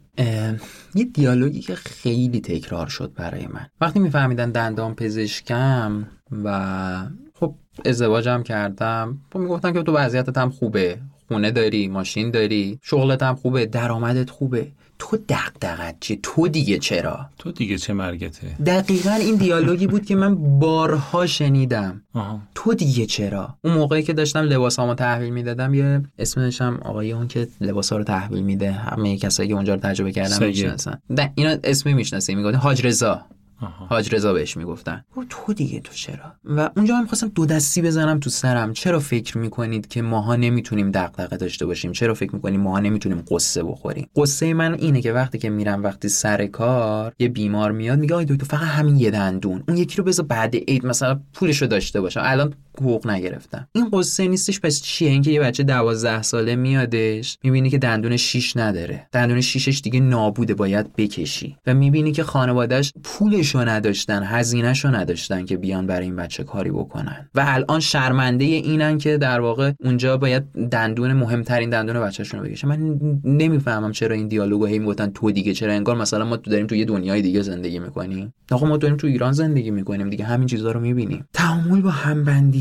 یه دیالوگی که خیلی تکرار شد برای من. وقتی میفهمیدن دندان پزشکم و خب ازدواجم کردم خب می‌گفتن که تو وضعیتت هم خوبه. خونه داری ماشین داری شغلت هم خوبه درآمدت خوبه. تو دغدغت چیه تو دیگه چرا؟ تو دیگه چه مرگته؟ دقیقا این دیالوگی بود که من بارها شنیدم. آها. تو دیگه چرا؟ اون موقعی که داشتم لباسامو تحویل می‌دادم یه اسمش هم آقای اون که لباسا رو تحویل میده. همه کسایی که اونجا رو تجربه کردن. می‌شناسن. نه اینا اسمی می‌شناسی می‌گفتن حاج رضا. آها. حاج رضا بهش می‌گفتن. گفت تو دیگه تو چرا؟ و اونجا من می‌خواستم دو دستی بزنم تو سرم. چرا فکر می‌کنید که ماها نمی‌تونیم دغدغه داشته باشیم؟ چرا فکر می‌کنیم ماها نمی‌تونیم قصه بخوریم؟ قصه من اینه که وقتی که میرم وقتی سر کار یه بیمار میاد میگه آی دکتر فقط همین یه دندون. اون یکی رو بذار بعد عید مثلا پولشو داشته باشم. الان حقوق نگرفتم این قصه نیستش پس چیه؟ اینکه یه بچه دوازده ساله میادش می‌بینی که دندون شیش نداره. دندون شیشش دیگه نابوده باید بکشی. و می‌بینی که خانوادهش پولشو نداشتن هزینهشو نداشتن که بیان برای این بچه کاری بکنن. و الان شرمنده اینن که در واقع اونجا باید دندون مهمترین دندون بچهشون رو بکشن من نمی‌فهمم چرا این دیالوگو هی می‌گفتن تو دیگه چرا انگار مثلا ما تو داریم تو یه دنیای دیگه زندگی می‌کنیم. آقا ما داریم تو ایران زندگی می‌کنیم دیگه همین چیزا رو می‌بینیم. تعامل با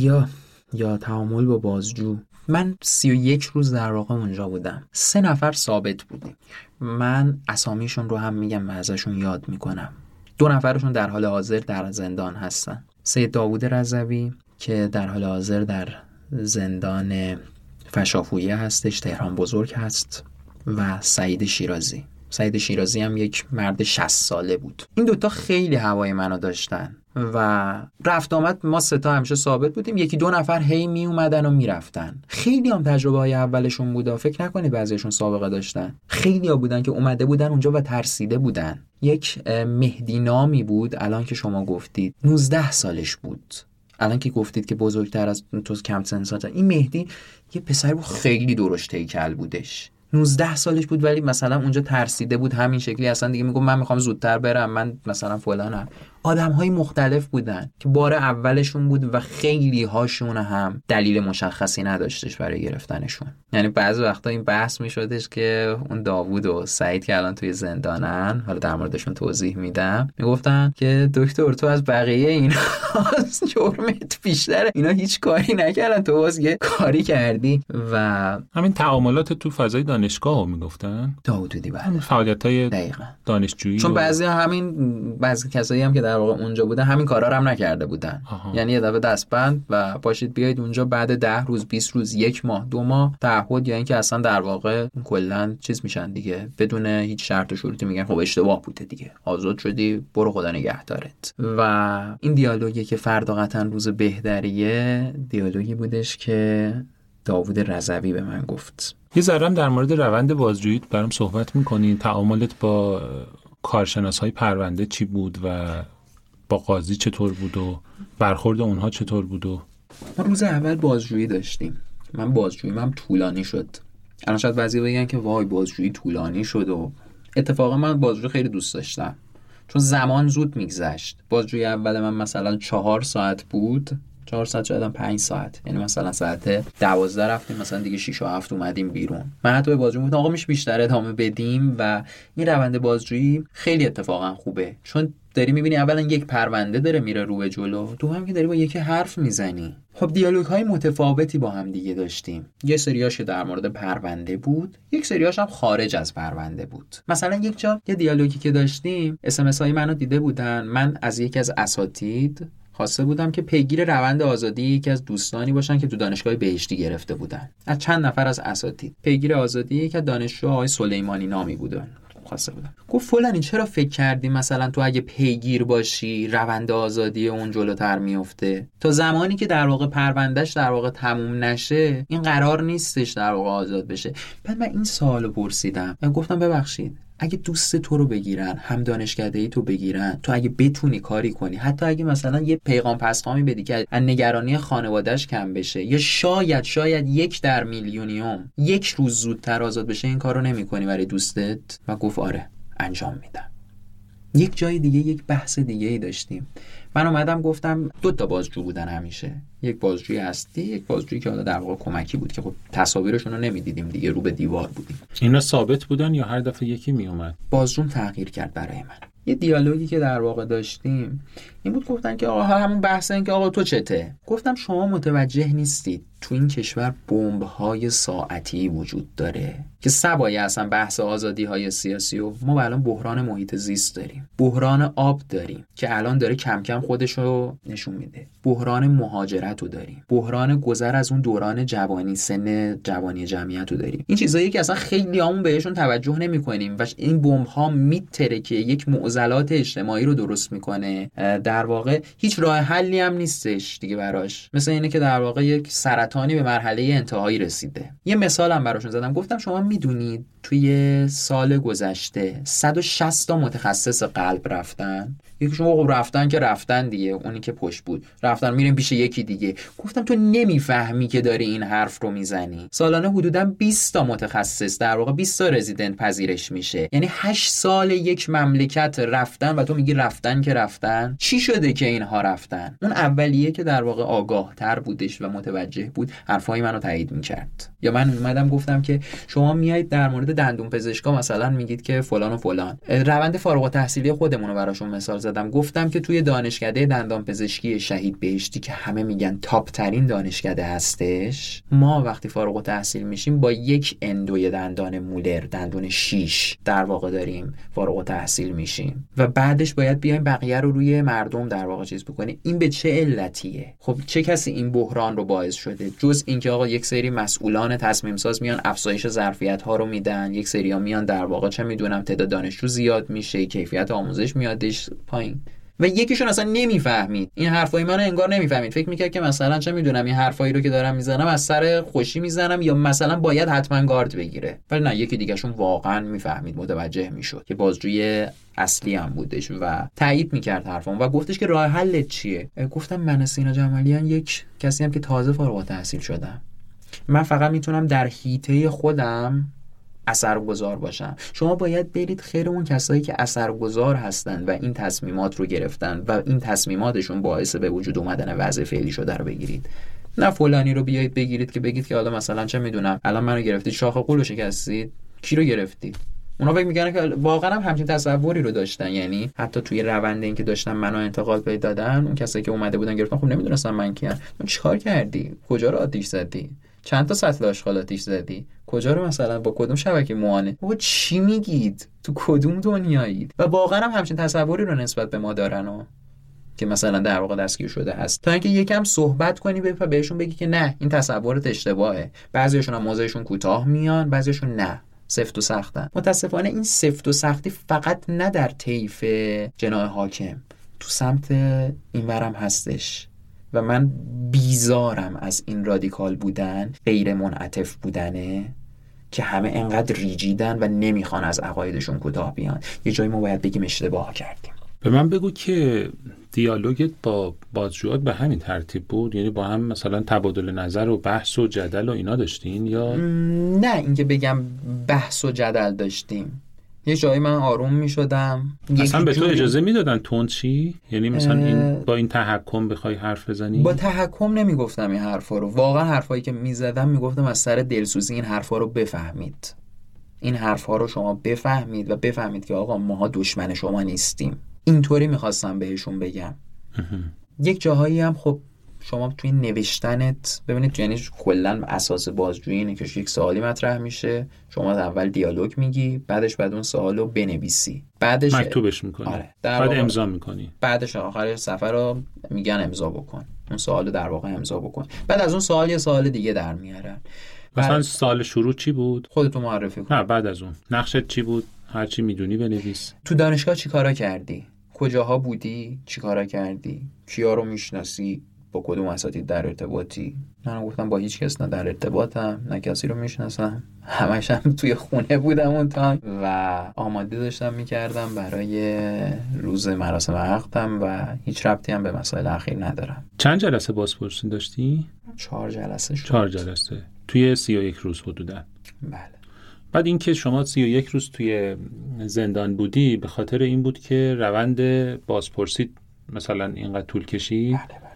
همبندیا یا تعامل با بازجو. من سی و یک روز در واقع اونجا بودم. سه نفر ثابت بودیم. من اسامیشون رو هم میگم و ازشون یاد می‌کنم. دو نفرشون در حال حاضر در زندان هستن. سید داوود رضوی که در حال حاضر در زندان فشافویه هستش تهران بزرگ هست و سعید شیرازی. سعید شیرازی هم یک مرد 60 ساله بود. این دوتا خیلی هوای منو داشتن. و رفت آمد ما ستا همیشه ثابت بودیم. یکی دو نفر هی می اومدن و می‌رفتن خیلی هم تجربه های اولشون بودا فکر نکنید بعضیشون سابقه داشتن. خیلی ها بودن که اومده بودن اونجا و ترسیده بودن. یک مهدی نامی بود الان که شما گفتید. 19 سالش بود. الان که گفتید که بزرگتر از تو کم سن سال این مهدی یه پسر بود خیلی درشت هیکل بودش. 19 سالش بود ولی مثلا اونجا ترسیده بود. همین شکلی اصلا دیگه میگم من می‌خوام زودتر برم. من مثلا فلانم. آدم های مختلف بودن که بار اولشون بود و خیلی هاشون هم دلیل مشخصی نداشتش برای گرفتنشون. یعنی بعضی وقتا این بحث میشدش که اون داوود و سعید که الان توی زندانن حالا در موردشون توضیح میدم می‌گفتن که دکتر تو از بقیه اینا جرمت بیشتره. اینا هیچ کاری نکردن. تو باز یه کاری کردی و همین تعاملات تو فضای دانشگاه رو می‌گفتن؟ داوودی بله فعالیت های دانشجویی چون بعضی همین بعضی کسایی هم که در واقع اونجا بودن همین کارا رو هم نکرده بودن. آها. یعنی یه دفعه دستبند و باشید بیاید اونجا بعد ده روز 20 روز یک ماه دو ماه تعهد یا اینکه اصلا در واقع کلا چیز میشن دیگه. بدون هیچ شرط و شروطی میگن خب اشتباه بوده دیگه. آزاد شدی برو خدا نگهدارت. و این دیالوگی که فردا قطعا روز بهتریه دیالوگی بودش که داوود رضوی به من گفت. یه ذرم در مورد روند بازجویی برام صحبت می‌کنین تعاملت با کارشناس های پرونده چی بود و با قاضی چطور بود و برخورد اونها چطور بود و ما روز اول بازجویی داشتیم. من بازجویی هم طولانی شد. الان شاید بعضی بگن که وای بازجویی طولانی شد و اتفاقا من بازجویی خیلی دوست داشتم. چون زمان زود میگذشت. بازجویی اول من مثلا چهار ساعت بود. چهار ساعت شاید پنج ساعت. یعنی مثلا ساعت دوازده رفتیم مثلا دیگه 6 و هفت اومدیم بیرون. من حتی به بازجویی گفتم آقا میشه بیشتر ادامه بدیم و این روند بازجویی خیلی اتفاقا خوبه. چون داری می‌بینی اولا یک پرونده داره میره رو به جلو تو هم که داری با یکی حرف می‌زنی. خب دیالوگ های متفاوتی با هم دیگه داشتیم. یه سریاش در مورد پرونده بود یک سریاش هم خارج از پرونده بود. مثلا یک جا یه دیالوگی که داشتیم اسمس های منو دیده بودن. من از یکی از اساتید خواسته بودم که پیگیر روند آزادی یکی از دوستانی باشن که تو دانشگاه بهشتی گرفته بودن. از چند نفر از اساتید. پیگیر آزادی یکی از دانشجو آقای سلیمانی نامی بودن. خواسته بودم. گفت فلانی چرا فکر کردی مثلا تو اگه پیگیر باشی روند آزادی اون جلوتر میفته تا زمانی که در واقع پروندهش در واقع تموم نشه این قرار نیستش در واقع آزاد بشه. بعد من این سوالو پرسیدم. و گفتم ببخشید اگه دوست تو رو بگیرن هم دانشکده تو بگیرن تو اگه بتونی کاری کنی حتی اگه مثلا یه پیغام پسخامی بدی که از نگرانی خانوادهش کم بشه یا شاید شاید یک در میلیونیوم یک روز زودتر آزاد بشه این کارو نمی‌کنی برای دوستت؟ و گفت آره انجام میدم. یک جای دیگه یک بحث دیگه ای داشتیم. من اومدم گفتم دو تا بازجو بودن همیشه. یک بازجوی هستی یک بازجویی که حالا در واقع کمکی بود که خب تصاویرشون رو نمی‌دیدیم دیگه رو به دیوار بودیم. اینا ثابت بودن یا هر دفعه یکی میومد بازجوم تغییر کرد برای من. یه دیالوگی که در واقع داشتیم این بود گفتن که آقا همون بحث این که آقا تو چته. گفتم شما متوجه نیستید تو این کشور بمب های ساعتی وجود داره. که سبایی اصلا بحث آزادی های سیاسی و ما الان بحران محیط زیست داریم. بحران آب داریم که الان داره کم کم خودش رو نشون میده. بحران مهاجرت رو داریم. بحران گذر از اون دوران جوانی سن جوانی جمعیت رو داریم. این چیزایی که اصلا خیلی همون بهشون توجه نمی کنیم و این بمب ها میتره که یک معضلات اجتماعی رو درست می‌کنه. در واقع هیچ راه حلی هم نیستش دیگه براش. مثل اینه که در واقع یک سرطانی به مرحله انتهایی رسیده. یه مثال هم براشون زدم. گفتم شما می‌دونید توی سال گذشته 160 تا متخصص قلب رفتن. یکیشون خب رفتن که رفتن دیگه اونی که پشت بود. رفتن میریم پیش یکی دیگه. گفتم تو نمی‌فهمی که داری این حرف رو می‌زنی. سالانه حدودا 20 تا متخصص در واقع 20 تا رزیدنت پذیرش میشه. یعنی 8 سال یک مملکت رفتن و تو میگی رفتن که رفتن؟ چی شده که اینها رفتن؟ اون اولیه که در واقع آگاه تر بودش و متوجه بود حرفای منو تایید می‌کرد. یا من اومدم گفتم که شما میایید در مورد دندون پزشکا مثلا میگید که فلان و فلان. روند فارغ التحصیلی خودمون رو براشون مثال زدم. گفتم که توی دانشکده دندان پزشکی شهید بهشتی که همه میگن تاپ ترین دانشکده هستش ما وقتی فارغ التحصیل میشیم با یک اندوی دندان مولر دندون شیش در واقع داریم فارغ التحصیل میشیم. و بعدش باید بیایم بقیه رو روی مردم در واقع چیز بکنیم. این به چه علتیه؟ خب چه کسی این بحران رو باعث شده؟ جز اینکه آقا یک سری مسئولان تصمیم ساز میان افزایش ظرفیت ها رو میدن یک سری ها میان در واقع چه می‌دونم تعداد دانشجو زیاد میشه کیفیت آموزش میادش پایین. و یکیشون اصلا نمی‌فهمید. این حرفای منو انگار نمی‌فهمید. فکر می‌کرد که مثلا چه می‌دونم این حرفایی رو که دارم می‌زنم از سر خوشی می‌زنم یا مثلا باید حتما گارد بگیره. ولی نه یکی دیگهشون واقعا می‌فهمید متوجه می‌شد که بازجوی اصلی هم بودش و تایید می‌کرد حرفم و گفتش که راه حل چیه؟ گفتم من سینا جمالیان یک کسی هم که تازه فارغ التحصیل شدم. من فقط می‌تونم در حیطه خودم اثرگذار باشن. شما باید برید خیر اون کسایی که اثرگذار هستن و این تصمیمات رو گرفتن و این تصمیماتشون باعث به وجود اومدن وضع فعلی شده رو بگیرید. نه فلانی رو بیایید بگیرید که بگید که حالا مثلا چه می‌دونم الان منو گرفتید شاخ قول رو شکستید. کی رو گرفتید اونا فکر می‌کنن که واقعا هم همچین تصوری رو داشتن. یعنی حتی توی روند این که داشتن منو انتقال پیدا دادن اون کسایی که اومده بودن گرفتن خب نمی‌دونستم من کیم. چیکار کردی؟ کجا رو آتیش زدی؟ چند تا سطل آشغال آتیش زدی؟ کجا رو مثلا؟ با کدوم شبکه موانه بابا چی میگید؟ تو کدوم دنیایید؟ و واقعا هم همچین تصوری رو نسبت به ما دارن و که مثلا در واقع دستگیر شده هست. تا اینکه یکم صحبت کنی به بهشون بگی که نه این تصورت اشتباهه. بعضیشون هم موضعشون کوتاه میان بعضیشون نه. سفت و سختن. متاسفانه این سفت و سختی فقط نه در طیف جناه حاکم. تو سمت اینورم هستش. و من بیزارم از این رادیکال بودن غیر منعطف بودنه که همه انقدر ریجیدن و نمی‌خوان از عقایدشون کوتاه بیان. یه جایی ما باید بگیم اشتباه کردیم. به من بگو که دیالوگت با بازجوات به همین ترتیب بود؟ یعنی با هم مثلا تبادل نظر و بحث و جدل و اینا داشتین یا؟ نه اینکه بگم بحث و جدل داشتیم. یه جایی من آروم می شدم اصلا به تو اجازه می‌دادن تون چی؟ یعنی مثلا این با این تحکم بخوای حرف بزنی؟ با تحکم نمی‌گفتم این حرفا رو. واقعا حرفایی که می‌زدم می‌گفتم از سر دلسوزی این حرفا رو بفهمید. این حرفها رو شما بفهمید و بفهمید که آقا ماها دشمن شما نیستیم. اینطوری می‌خواستم بهشون بگم. یک جاهایی هم خب شما توی نوشتنت ببینید یعنی کلا اساس بازجویی اینه که یک سوالی مطرح میشه شما اول دیالوگ میگی بعدش بعد اون سوال رو بنویسی. بعدش مکتوبش می‌کنی. آره. بعد امضا می‌کنی. بعدش آخر سفر رو میگن امضا بکن. اون سوال رو در واقع امضا بکن. بعد از اون سوال یه سوال دیگه در میارن. مثلا سال شروع چی بود؟ خودتو معرفی کن. نه بعد از اون. نقشت چی بود؟ هرچی می‌دونی بنویس. تو دانشگاه چی کارا کردی؟ کجاها بودی؟ چیکارا کردی؟ کیا رو می‌شناسی؟ با کدوم اساتید در ارتباطی؟ من گفتم با هیچ کس نه در ارتباطم نه کسی رو می‌شناسم. همش هم توی خونه بودم اون time. و آماده داشتم می‌کردم برای روز مراسم عقدم و هیچ ربطی هم به مسائل اخیر ندارم. چند جلسه بازپرسی داشتی؟ چهار جلسه شد. چهار جلسه. توی سی و یک روز حدودا. بله. بعد اینکه شما سی و یک روز توی زندان بودی به خاطر این بود که روند بازپرسی مثلا اینقدر طول کشید؟ بله بله.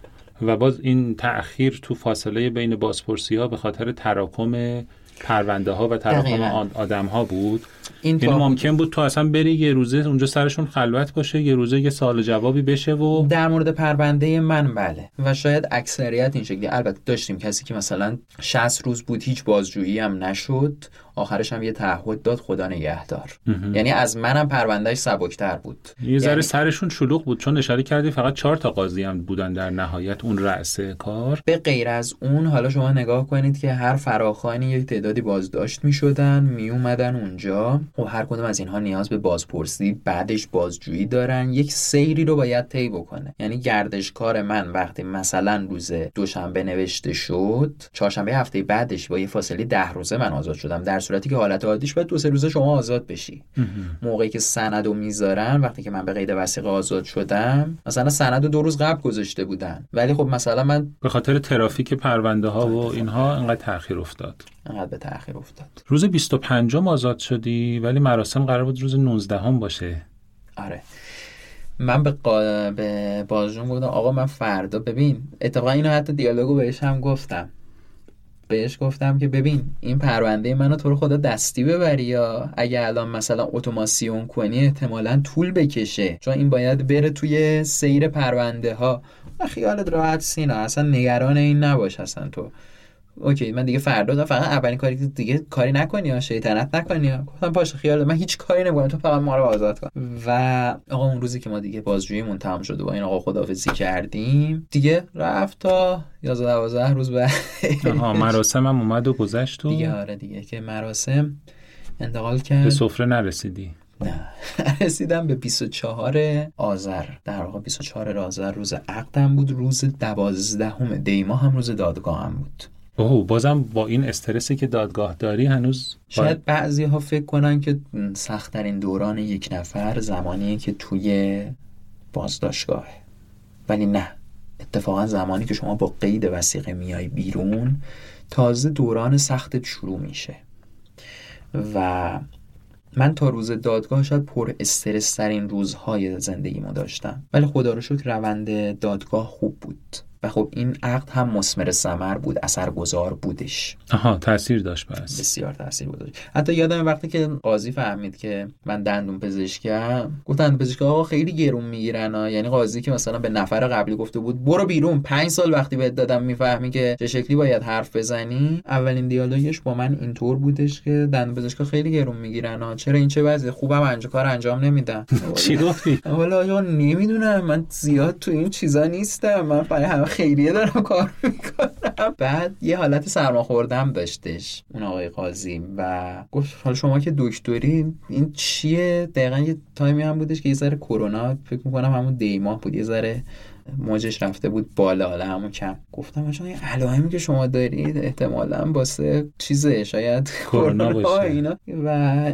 و باز این تأخیر تو فاصله بین بازپرسی ها به خاطر تراکم پرونده ها و تراکم آدم ها بود. این یعنی ممکن بود تو اصلا بری یه روزه اونجا سرشون خلوت باشه یه روزه یه سال جوابی بشه و در مورد پرونده من بله. و شاید اکثریت این شکلی البته داشتیم کسی که مثلا 60 روز بود هیچ بازجویی هم نشد آخرش هم یه تعهد داد خدا نگهدار. یعنی از منم پروندهش سبکتر بود. یه ذره یعنی- سرشون شلوغ بود چون اشاره کردی فقط چهار تا قاضی هم بودن در نهایت اون رأس کار. به غیر از اون حالا شما نگاه کنید که هر فراخانی یک تعدادی بازداشت می شدن می اومدن اونجا. و هر کدوم از اینها نیاز به بازپرسی بعدش بازجویی دارن. یک سیری رو باید طی بکنه. یعنی گردشکار من وقتی مثلا روز دوشنبه نوشته شد چهارشنبه هفته بعدش با یه فاصله ده روزه من آزاد شدم. در صورتی که حالت عادیش باید دو سه روزه شما آزاد بشی. موقعی که سندو می‌ذارن وقتی که من به قید وثیقه آزاد شدم مثلا سند دو روز قبل گذاشته بودن. ولی خب مثلا من به خاطر ترافیک پرونده ها و اینها انقدر تأخیر افتاد. انقدر به تاخیر افتاد. روز 25 آزاد شدی ولی مراسم قرار بود روز 19 هم باشه. آره. من به, قا... به بازجون گفتم آقا من فردا ببین اتفاقا اینو حتی دیالوگو بهش هم گفتم. بهش گفتم که ببین این پرونده منو تو رو خدا دستی ببری یا اگه الان مثلا اتوماسیون کنی احتمالا طول بکشه. چون این باید بره توی سیر پرونده ها خیالت راحت سینا اصلا نگران این نباش اصلا تو. اوکی من دیگه فردا دارم. فقط اولین کاری که دیگه کاری نکنی یا شیطنت نکنی. گفتم باشه خیال من هیچ کاری نمی‌کنم تو فقط ما رو آزاد کن. و آقا اون روزی که ما دیگه بازجوییمون تمام شده با این آقا خداحافظی کردیم دیگه رفت تا 11 12 روز بعد. آها مراسم هم اومد و گذشت و دیگه آره دیگه که مراسم انتقال به کرد سفره نرسیدی. نه رسیدم به 24 آذر. در واقع 24 آذر روز عقدم بود روز 12 دیما هم روز دادگاه هم بود. اوه بازم با این استرسی که دادگاه داری هنوز شاید بعضی ها فکر کنن که سختترین دوران یک نفر زمانیه که توی بازداشتگاهه ولی نه اتفاقا زمانی که شما با قید وسیقه میای بیرون تازه دوران سختت شروع میشه. و من تا روز دادگاه شاید پر استرس ترین روزهای زندگیمو داشتم. ولی خدا رو شکر روند دادگاه خوب بود. و خب این عقد هم مسمر ثمر بود اثرگذار بودش. آها تاثیر داشت بس بسیار تاثیر گذاشت حتی یادم وقتی که قاضی فهمید که من دندون پزشکم گفت دندون پزشک آقا خیلی گرون می‌گیرن ها. یعنی قاضی که مثلا به نفر قبلی گفته بود برو بیرون پنج سال وقتی بهت دادم می‌فهمی که چه شکلی باید حرف بزنی. اولین دیالوگش با من اینطور بودش که دندون پزشکا خیلی گرون می‌گیرن ها. چرا این چه وضعی خوبم انجام کار انجام نمیدن. چی گفتی؟ آقا نمی‌دونم من زیاد تو این چیزا نیستم. من برای خیریه دارم کار می‌کنم. بعد یه حالت سرماخوردم داشتش اون آقای قاضی. و گفت حالا شما که دکتری این چیه؟ دقیقا یه تایمی هم بودش که یه ذره کرونا فکر می‌کنم همون دیماه بود یه ذره موجش رفته بود بالا همون کم. گفتم چون این علائمی که شما دارید احتمالا واسه چیزه شاید کرونا باشه. اینا. و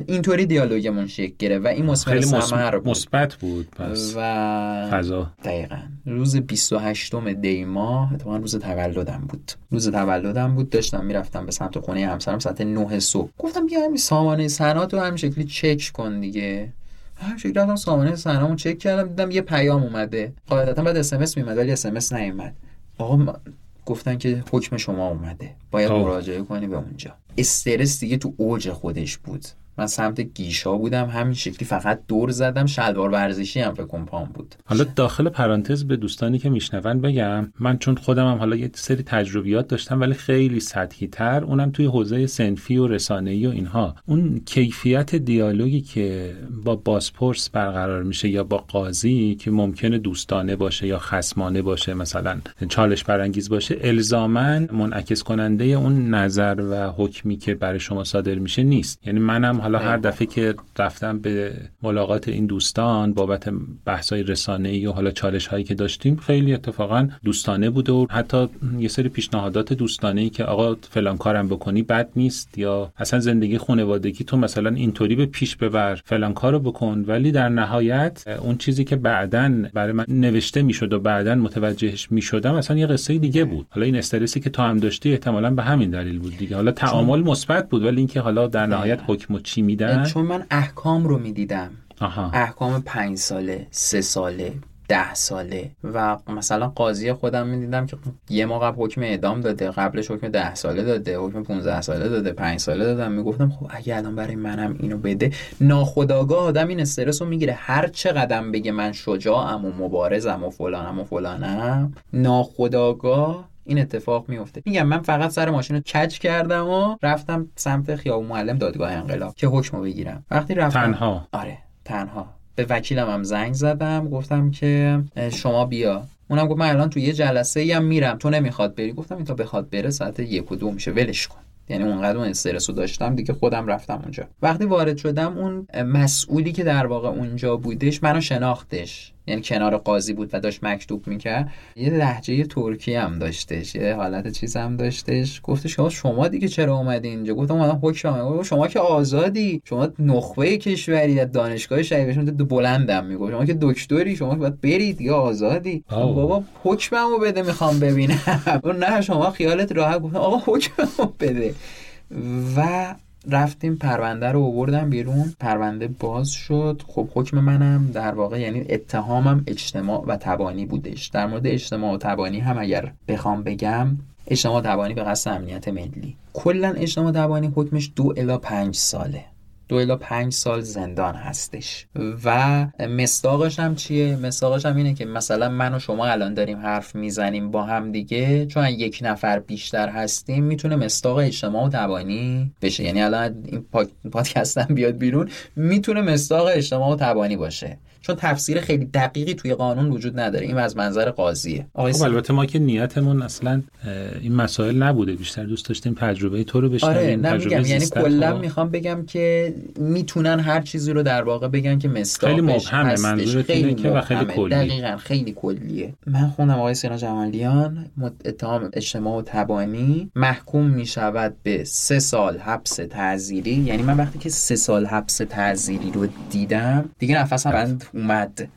اینطوری دیالوگمون شکل گرفت و این مسمر خیلی ثمر مثبت بود پس و فضا. دقیقا. روز 28 دی ماه اتفاقا روز تولدم بود. روز تولدم بود داشتم می‌رفتم به سمت خونه همسرم ساعت 9 صبح. گفتم بیا همین سامانه ثنات رو همین شکلی چک کن دیگه. همین شکلی رفتم سامانه ثنامو چک کردم دیدم یه پیام اومده. قاعدتا بعد اس ام اس میومد ولی اس ام اس نیومد. آقا ما- گفتن که حکم شما اومده. باید آه. مراجعه کنی به اونجا. استرس دیگه تو اوج خودش بود. من سمت گیشا بودم همین شکلی فقط دور زدم. شلوار ورزشی هم فکر کنم پام بود. حالا داخل پرانتز به دوستانی که میشنون بگم من چون خودم هم حالا یه سری تجربیات داشتم ولی خیلی سطحی تر اونم توی حوزه سنفی و رسانه‌ای و اینها. اون کیفیت دیالوگی که با بازپرس برقرار میشه یا با قاضی که ممکنه دوستانه باشه یا خسمانه باشه مثلا چالش برانگیز باشه الزاما منعکس کننده اون نظر و حکمی که برای شما صادر میشه نیست. یعنی منم حالا هر دفعه که رفتم به ملاقات این دوستان بابت بحث‌های رسانه‌ای و حالا چالش هایی که داشتیم خیلی اتفاقا دوستانه بوده و حتی یه سری پیشنهادات دوستانه ای که آقا فلان کارم بکنی بد نیست یا اصلا زندگی خانوادگی تو مثلا اینطوری به پیش ببر فلان کارو بکن. ولی در نهایت اون چیزی که بعدا برای من نوشته می‌شد و بعدا متوجهش می‌شدم اصلا یه قصه دیگه بود. حالا این استرسی که تو هم داشتی احتمالا به همین دلیل بود دیگه. حالا تعامل مثبت بود ولی اینکه حالا در نهایت حکم چی میدن؟ چون من احکام رو می‌دیدم. احکام پنج ساله سه ساله ده ساله. و مثلا قاضی خودم می‌دیدم که یه ما قبل حکم اعدام داده قبلش حکم ده ساله داده حکم 15 ساله داده پنج ساله دادم. می‌گفتم خب اگه الان برای منم اینو بده ناخداگاه آدم این استرس رو می‌گیره. هر چه قدم بگه من شجاعم و مبارزم و فلانم و فلانم ناخداگاه این اتفاق میفته میگم من فقط سر ماشین رو کج کردم و رفتم سمت خیابون معلم دادگاه انقلاب که حکم بگیرم. وقتی رفتم تنها. آره تنها. به وکیلم هم زنگ زدم. گفتم که شما بیا. اونم گفت من الان تو یه جلسه ای هم میرم. تو نمی‌خواد بری. گفتم این تا بخواد بره ساعت یک و دو میشه. ولش کن. یعنی اونقدر اون استرس رو داشتم دیگه خودم رفتم اونجا. وقتی وارد شدم اون مسئولی که در واقع اونجا بودش منو شناختش. یعنی کنار قاضی بود و داشت مکتوب می‌کرد. یه لحجه ترکی هم داشتش یه حالت چیز هم داشتش. گفتش شما دیگه چرا اومدی اینجا؟ گفتم من حکم شما که آزادی. شما نخبه کشوری از دانشگاه شریفشون دو بلندم میگه شما که دکتری شما که باید برید یا آزادی. بابا حکممو بده می‌خوام ببینم. نه شما خیالت راحت. گفتم آقا حکممو بده. و رفتیم پرونده رو آوردم بیرون. پرونده باز شد. خب حکم منم در واقع یعنی اتهامم اجتماع و تبانی بودش. در مورد اجتماع و تبانی هم اگر بخوام بگم اجتماع تبانی به قصد امنیت ملی. کلا اجتماع تبانی حکمش دو الا پنج ساله. دو الا پنج سال زندان هستش. و مستاقش هم چیه؟ مستاقش هم اینه که مثلا من و شما الان داریم حرف می‌زنیم با هم دیگه چون یک نفر بیشتر هستیم می‌تونه مستاق اجتماع و تبانی بشه. یعنی الان این پادکست هم بیاد بیرون می‌تونه مستاق اجتماع و تبانی باشه. چون تفسیر خیلی دقیقی توی قانون وجود نداره. این از منظر قاضیه. خب البته ما که نیتمون اصلا این مسائل نبوده. بیشتر دوست داشتیم تجربه تو رو بشنویم آره نمیگم یعنی کلا می‌خوام بگم که می‌تونن هر چیزی رو در واقع بگن که مستاقش خیلی مبهمه منظورت اینه که و خیلی کلی دقیقاً خیلی کلیه. من خوندم آقای سینا جمالیان اتهام اجتماع و تبانی. محکوم می‌شود به سه سال حبس تعزیری یعنی من وقتی که سه سال حبس تعزیری رو دیدم دیگه نفسم بند اومد.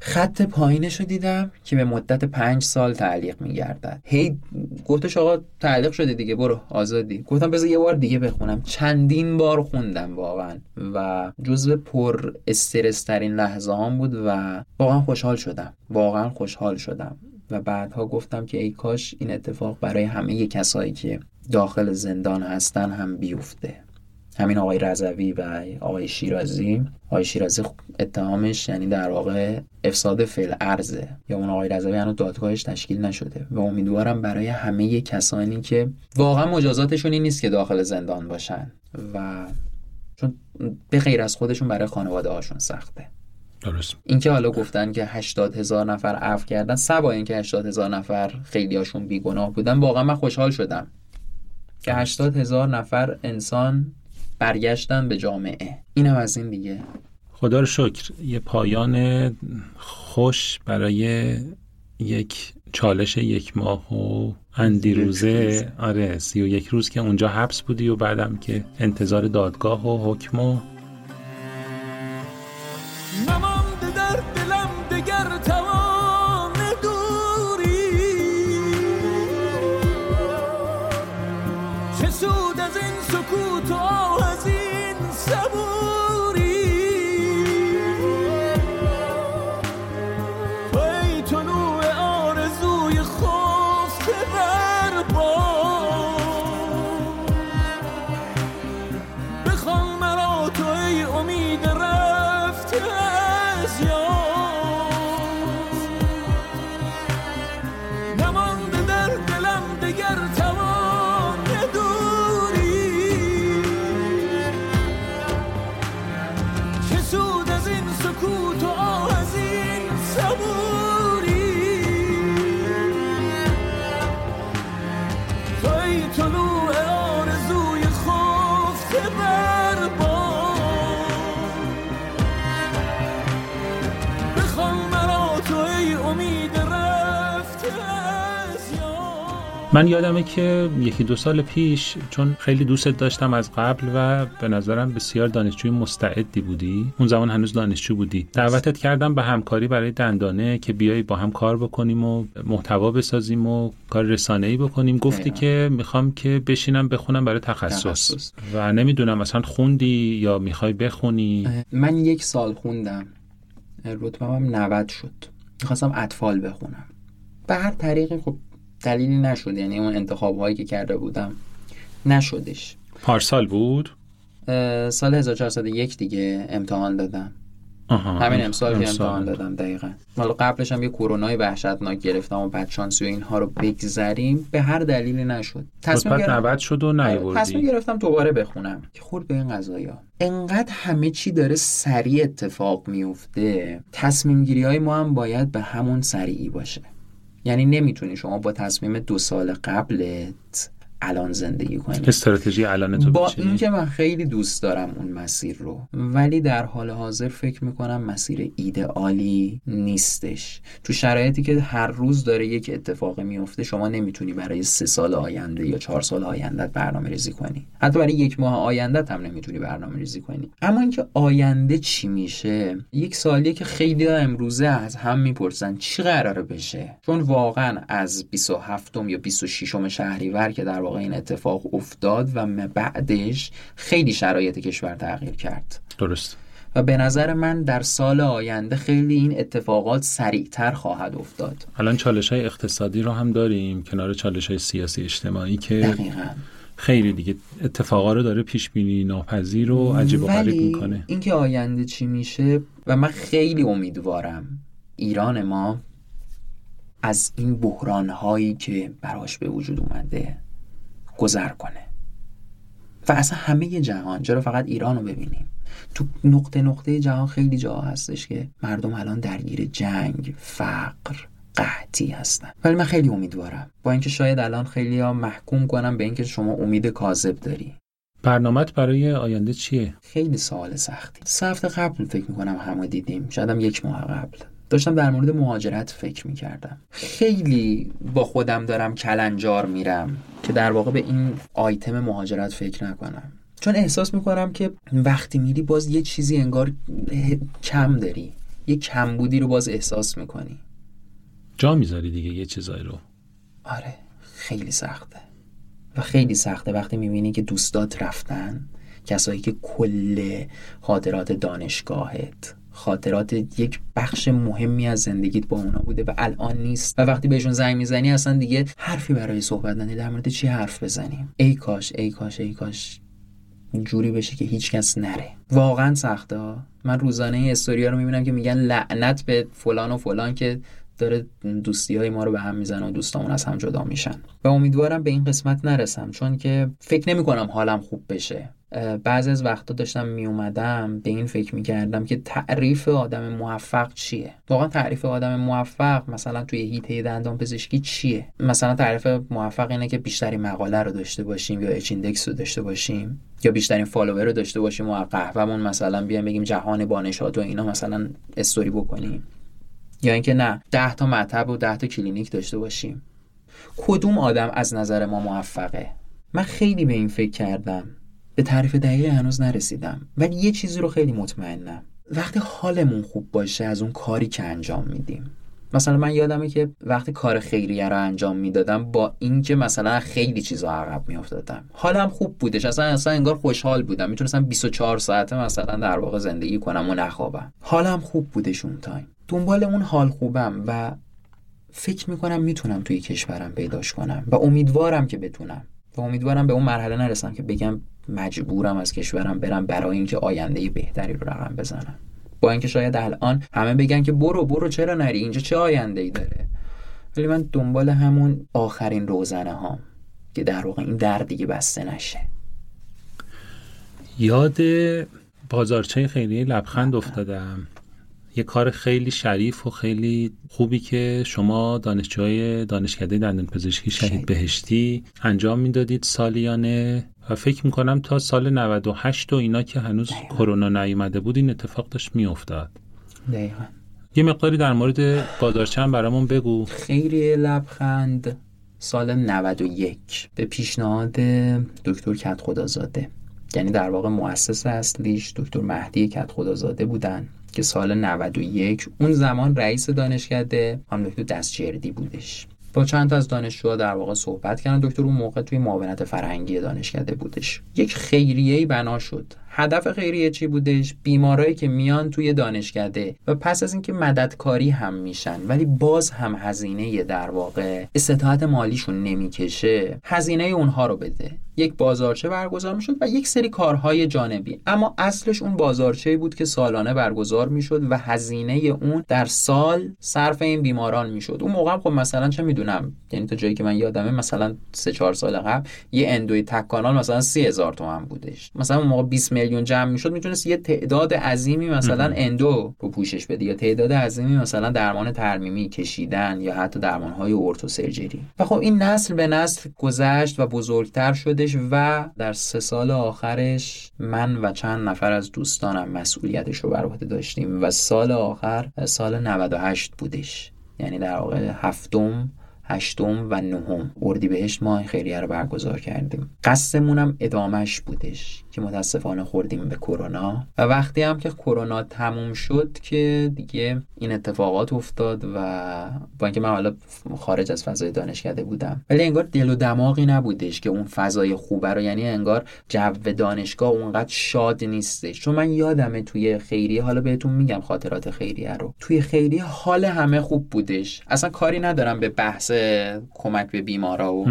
خط پایینش رو دیدم که به مدت پنج سال تعلیق میگردد. هی گفتش آقا تعلیق شده دیگه برو آزادی. گفتم بذار یه بار دیگه بخونم. چندین بار خوندم واقعا و جزو پر استرس ترین لحظه هم بود و واقعا خوشحال شدم. واقعا خوشحال شدم. و بعدها گفتم که ای کاش این اتفاق برای همه کسایی که داخل زندان هستن هم بیفته. همین آقای رضوی و آقای شیرازی. آقای شیرازی اتهامش یعنی در واقع افساد فعل ارزه یا اون آقای رضوی هنوز دادگاهش تشکیل نشده و امیدوارم برای همه کسانی که واقعا مجازاتشون این نیست که داخل زندان باشن و چون به غیر از خودشون برای خانواده هاشون سخته. درست. اینکه حالا گفتن که 80 هزار نفر عفو کردن سبا اینکه 80 هزار نفر خیلی هاشون بیگناه بودن واقعا من خوشحال شدم. که 80 هزار نفر انسان برگشتن به جامعه. اینم از این دیگه. خدا رو شکر یه پایان خوش برای یک چالش یک ماه و اندی روزه آره سی و یک روز که اونجا حبس بودی و بعدم که انتظار دادگاه و حکم و من یادمه که یکی دو سال پیش چون خیلی دوستت داشتم از قبل و به نظرم بسیار دانشجوی مستعدی بودی. اون زمان هنوز دانشجو بودی. دعوتت کردم به همکاری برای دندانه که بیای با هم کار بکنیم و محتوا بسازیم و کار رسانه‌ای بکنیم. گفتی. که می‌خوام که بشینم بخونم برای تخصص, تخصص. و نمی‌دونم مثلا خوندی یا می‌خوای بخونی؟ من یک سال خوندم. رتبم هم 90 شد. می‌خواستم اطفال بخونم. به هر طریقی خب دلیلی نشد. یعنی اون انتخاب هایی که کرده بودم نشدش. پارسال بود؟ سال 1401 دیگه امتحان دادم. آها همین امسال که امتحان دادم دقیقا. حالا قبلش هم یه کرونای وحشتناک گرفتم و بعد شانسی و اینها رو بگذریم. به هر دلیلی نشد. تصمیم گرفتم 90 شد و تصمیم نیاوردی گرفتم دوباره بخونم. که خورد به این قضايا انقدر همه چی داره سریع اتفاق میفته تصمیم گیری های ما هم باید به همون سریعی باشه. یعنی نمی‌تونی شما با تصمیم دو سال قبلت الان زندگی کنی. استراتژی الان تو با؟ اینکه من خیلی دوست دارم اون مسیر رو ولی در حال حاضر فکر می‌کنم مسیر ایدئالی نیستش. تو شرایطی که هر روز داره یک اتفاقی میفته شما نمی‌تونی برای سه سال آینده یا چهار سال آینده برنامه ریزی کنی. حتی برای یک ماه آینده هم نمی‌تونی برنامه ریزی کنی. اما اینکه آینده چی میشه یک سالیه که خیلی امروزه از هم می‌پرسن چی قراره بشه؟ چون واقعا از 27 یا 26 شهریور که در واقع این اتفاق افتاد و بعدش خیلی شرایط کشور تغییر کرد. درست. و به نظر من در سال آینده خیلی این اتفاقات سریعتر خواهد افتاد. الان چالش های اقتصادی رو هم داریم کنار چالش های سیاسی اجتماعی که دقیقا. خیلی دیگه اتفاقا رو داره پیش بینی ناپذیر و عجیب و غریب می‌کنه. اینکه آینده چی میشه و من خیلی امیدوارم ایران ما از این بحران هایی که براش به وجود اومده گذر کنه. و اصلا همه جهان چرا فقط ایران رو ببینیم؟ تو نقطه نقطه جهان خیلی جاها هستش که مردم الان درگیر جنگ فقر قحطی هستن. ولی من خیلی امیدوارم. با اینکه شاید الان خیلی ها محکوم کنم به اینکه شما امید کاذب داری. برنامت برای آینده چیه؟ خیلی سوال سختی. سه هفته قبل فکر می‌کنم همه دیدیم. شاید هم یک ماه قبل. داشتم در مورد مهاجرت فکر می‌کردم. خیلی با خودم دارم کلنجار میرم که در واقع به این آیتم مهاجرت فکر نکنم. چون احساس می‌کنم که وقتی میری باز یه چیزی انگار کم داری. یه کمبودی رو باز احساس می‌کنی. جا می‌ذاری دیگه یه چیزایی رو. آره خیلی سخته. و خیلی سخته وقتی می‌بینی که دوستات رفتن کسایی که کل خاطرات دانشگاهت خاطرات یک بخش مهمی از زندگیت با اونا بوده و الان نیست. و وقتی بهشون زنگ می‌زنی اصلا دیگه حرفی برای صحبت نداری در مورد چی حرف بزنیم؟ ای کاش ای کاش ای کاش جوری بشه که هیچ کس نره. واقعا سخته من روزانه استوریا رو می‌بینم که میگن لعنت به فلان و فلان که داره دوستی های ما رو به هم می‌زنه و دوستامون از هم جدا میشن. و امیدوارم به این قسمت نرسم چون که فکر نمی کنم حالم خوب بشه. بعضی از وقتا داشتم می اومدم به این فکر می کردم که تعریف آدم موفق چیه؟ واقعا تعریف آدم موفق مثلا توی حیطه دندان پزشکی چیه؟ مثلا تعریف موفق اینه که بیشترین مقاله رو داشته باشیم یا H-index رو داشته باشیم یا بیشترین follower رو داشته باشیم و قهوهمون مثلا بیایم بگیم جهان بانشات و اینا مثلا استوری بکنیم. یا اینکه نه ده تا مطب و ده تا کلینیک داشته باشیم. کدوم آدم از نظر ما موفقه؟ من خیلی به این فکر کردم. به تعریف دقیقی هنوز نرسیدم. ولی یه چیزی رو خیلی مطمئنم. وقتی حالمون خوب باشه از اون کاری که انجام میدیم. مثلا من یادمه که وقتی کار خیریه رو انجام می‌دادم با اینکه مثلا خیلی چیزا عقب میافتادم. حالم خوب بودش. اصلا اصلا انگار خوشحال بودم. می‌تونستم 24 ساعته مثلا در واقع زندگی کنم و نخوابم. حالم خوب بودش اون time دنبال اون حال خوبم و فکر می‌کنم می‌تونم توی کشورم پیداش کنم و امیدوارم که بتونم. و امیدوارم به اون مرحله نرسم که بگم مجبورم از کشورم برم برای اینکه آینده بهتری رو رقم بزنم. با اینکه شاید الان همه بگن که برو برو چرا نری؟ اینجا چه آینده ای داره؟ ولی من دنبال همون آخرین روزنه هام که در واقع این در دیگه بسته نشه. یاد بازارچه خیریه لبخند افتادم. یه کار خیلی شریف و خیلی خوبی که شما دانشجوهای دانشکده دندان پزشکی شهید. بهشتی انجام می‌دادید سالیانه. و فکر می‌کنم تا سال 98 و اینا که هنوز کرونا نیومده بود این اتفاق داشت میافتاد. دقیقا. یه مقداری در مورد بازارچه هم برامون بگو. خیریه لبخند. سال 91 به پیشنهاد دکتر کت خدازاده یعنی در واقع مؤسس اصلیش دکتر مهدی کت خدازاده بودن که سال 91 اون زمان رئیس دانشکده هم دکتر دستجردی بودش. با چند تا از دانشجوها در واقع صحبت کردن. دکتر اون موقع توی معاونت فرهنگی دانشکده بودش. یک خیریه بنا شد. هدف خیریه چی بودش؟ بیمارایی که میان توی دانشکده و پس از اینکه مددکاری هم میشن ولی باز هم هزینه در واقع استطاعت مالیشون نمی‌کشه. هزینه اونها رو بده. یک بازارچه برگزار می‌شد و یک سری کارهای جانبی. اما اصلش اون بازارچه بود که سالانه برگزار می‌شد و هزینه اون در سال صرف این بیماران می‌شد. اون موقع خب مثلا چه می‌دونم یعنی تا جایی که من یادمه مثلا سه چهار سال قبل یه اندوی تک کانال مثلا سی هزار تومن بودش. مثلا اون موقع 20 میلیون جمع می‌شد می‌تونست یه تعداد عظیمی مثلا اندو رو پوشش بده یا تعداد عظیمی مثلا درمان ترمیمی کشیدن یا حتی درمان های اورتو سرجری و خب این نسل به نسل گذشت و بزرگتر شدش و در سه سال آخرش من و چند نفر از دوستانم مسئولیتش رو بر عهده داشتیم و سال آخر سال 98 بودش. یعنی در واقع هفتم هشتم و نهم. اردیبهشت ما این خیریه رو برگزار کردیم. قصدمونم ادامش بودش. که متاسفانه خوردیم به کرونا. و وقتی هم که کرونا تموم شد که دیگه این اتفاقات افتاد و با اینکه من حالا خارج از فضای دانشکده بودم ولی انگار دل و دماغی نبودش که اون فضای خوبه رو یعنی انگار جو دانشگاه اونقدر شاد نیستش. چون من یادمه توی خیریه حالا بهتون میگم خاطرات خیریه رو. توی خیریه حال همه خوب بودش. اصلا کاری ندارم به بحث کمک به بیمارا و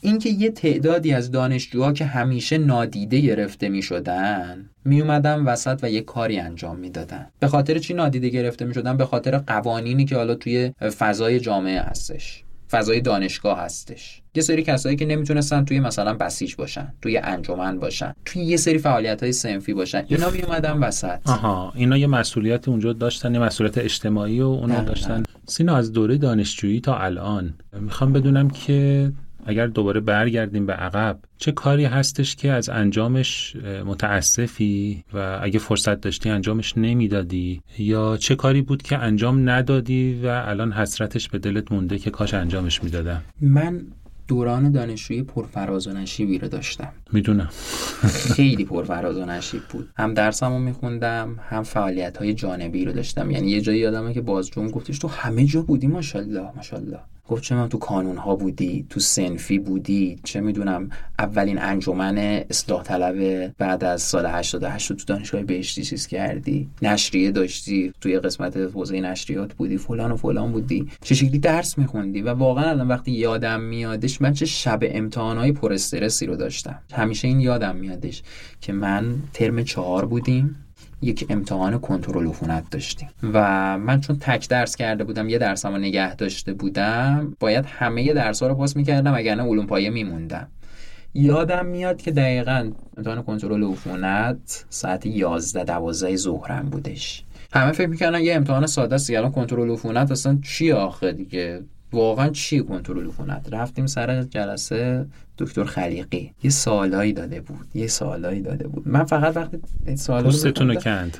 اینکه یه تعدادی از دانشجوها که همیشه نادیده گرفته می شدن می اومدن وسط و یه کاری انجام می‌دادن. به خاطر چی نادیده گرفته می شدن به خاطر قوانینی که حالا توی فضای جامعه هستش فضای دانشگاه هستش. یه سری کسایی که نمی‌تونستن توی مثلا بسیج باشن توی انجمن باشن توی یه سری فعالیت های سنفی باشن. اینا می اومدن وسط. آها اینا یه مسئولیت اونجا داشتن یه مسئولیت اجتماعی و اونا داشتن. سینا از دوره دانشجویی تا الان می‌خوام بدونم که اگر دوباره برگردیم به عقب چه کاری هستش که از انجامش متاسفی و اگه فرصت داشتی انجامش نمی‌دادی؟ یا چه کاری بود که انجام ندادی و الان حسرتش به دلت مونده که کاش انجامش می‌دادم؟ من دوران دانشجویی پرفراز و نشیبی رو داشتم. می‌دونم. خیلی پرفراز و نشیب بود. هم درسمو میخوندم هم فعالیت های جانبی رو داشتم. یعنی یه جایی یادمه که بازجوم گفتش تو همه جا بودی ماشاءالله ماشاءالله. گفت چه من تو کانون ها بودی تو سنفی بودی چه می‌دونم اولین انجمن اصلاح طلب بعد از سال 88 تو دانشگاه بهشتی چیز کردی. نشریه داشتی توی قسمت حوزه نشریات بودی فلان و فلان بودی. چه شکلی درس میخوندی؟ و واقعا الان وقتی یادم میادش من چه شب امتحانهای پر استرسی رو داشتم. همیشه این یادم میادش که من ترم چهار بودیم. یک امتحان کنترل عفونت داشتیم. و من چون تک درس کرده بودم یه درسمو نگه داشته بودم باید همه درس ها رو پاس می‌کردم اگر نه علوم پایه میموندم. یادم میاد که دقیقا امتحان کنترل عفونت ساعت 11 12 ظهرم بودش. همه فکر می‌کنن یه امتحان ساده است الان کنترل عفونت اصلا چی آخه دیگه؟ واقعا چی کنترل عفونت رفتیم سر جلسه دکتر خلیقی. یه سوالایی داده بود. یه سوالایی داده بود. من فقط وقتی این سوالا رو کند.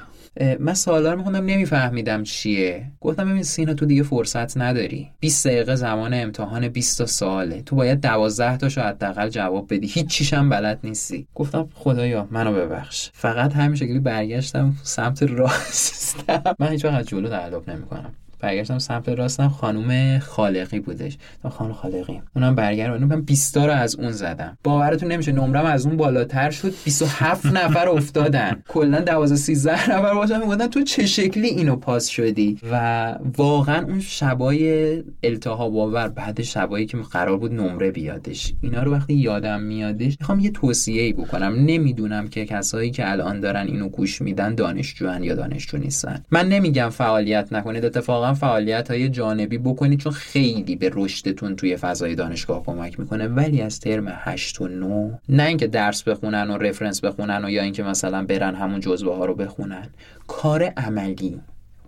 من سوالا رو میخوندم نمیفهمیدم چیه. گفتم ببین سینا تو دیگه فرصت نداری. 20 دقیقه زمان امتحان 20 تا ساله تو باید 12 تاشو حداقل جواب بدی. هیچ چیش هم بلد نیستی. گفتم خدایا منو ببخش. فقط همین شکلی برگشتم سمت راستم من هیچ وقت از جلو تعلق نمی‌کنم. برگشتم سمت راستم خانم خالقی بودش. تا خانم خالقی. اونم برگردم من 20 رو از اون زدم. باورتون نمیشه نمرم از اون بالاتر شد 27 نفر افتادن. کلا 12 13 نفر باشم می‌گفتن تو چه شکلی اینو پاس شدی؟ و واقعا اون شبای التهاب آور بعد شبایی که قرار بود نمره بیادش. اینا رو وقتی یادم میادش می‌خوام یه توصیه ای بکنم. نمی‌دونم که کسایی که الان دارن اینو گوش میدن دانشجوان یا دانشجو نیستن. من نمیگم فعالیت نکنید اتفاقا فعالیت های جانبی بکنید چون خیلی به رشدتون توی فضای دانشگاه کمک می‌کنه. ولی از ترم 8 و 9 نه اینکه درس بخونن و reference بخونن و یا اینکه مثلا برن همون جزوه ها رو بخونن. کار عملی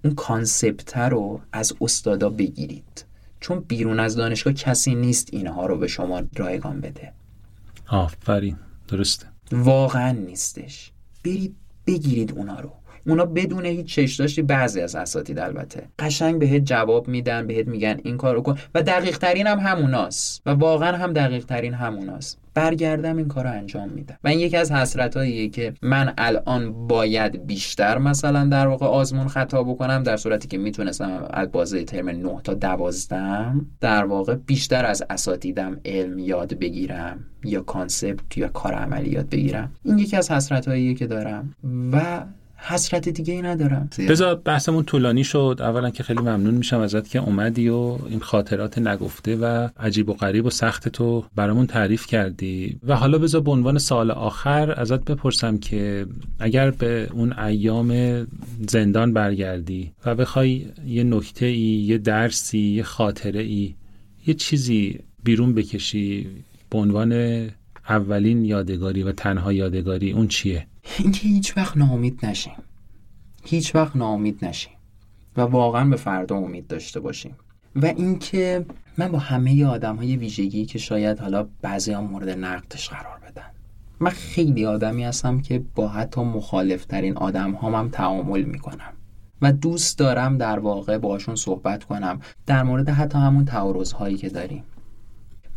اون concept رو از استادا بگیرید. چون بیرون از دانشگاه کسی نیست اینها رو به شما رایگان بده. آفرین درسته. واقعا نیستش. برید بگیرید اونا رو. اونا بدون هیچ چش داشتی بعضی از اساتید البته. قشنگ بهت جواب میدن بهت میگن این کارو کن. و دقیق ترین هم هموناست. و واقعا هم دقیق ترین هموناست. برگردم این کار رو انجام میدم. و این یکی از حسرت که من الان باید بیشتر مثلا در واقع آزمون خطا بکنم در صورتی که می‌تونستم از بازه ترم 9 تا 12 در واقع بیشتر از اساتیدم علم یاد بگیرم یا کانسپت یا کار عملی یاد بگیرم. این یکی از حسرت که دارم. و حسرت دیگه ای ندارم. بذار بحثمون طولانی شد. اولا که خیلی ممنون میشم ازت که اومدی و این خاطرات نگفته و عجیب و غریب و سخت تو برامون تعریف کردی. و حالا بذار به عنوان سال آخر ازت بپرسم که اگر به اون ایام زندان برگردی و بخوای یه نکته ای یه درسی یه خاطره ای یه چیزی بیرون بکشی به عنوان اولین یادگاری و تنها یادگاری اون چیه؟ اینکه هیچ وقت ناامید نشیم. هیچ وقت ناامید نشیم. و واقعا به فردا امید داشته باشیم. و اینکه من با همه آدم های ویژگی که شاید حالا بعضی ها مورد نقدش قرار بدن. من خیلی آدمی هستم که با حتی مخالفترین آدم هم, هم تعامل می‌کنم. و دوست دارم در واقع باشون صحبت کنم. در مورد حتی همون تعارض هایی که داریم.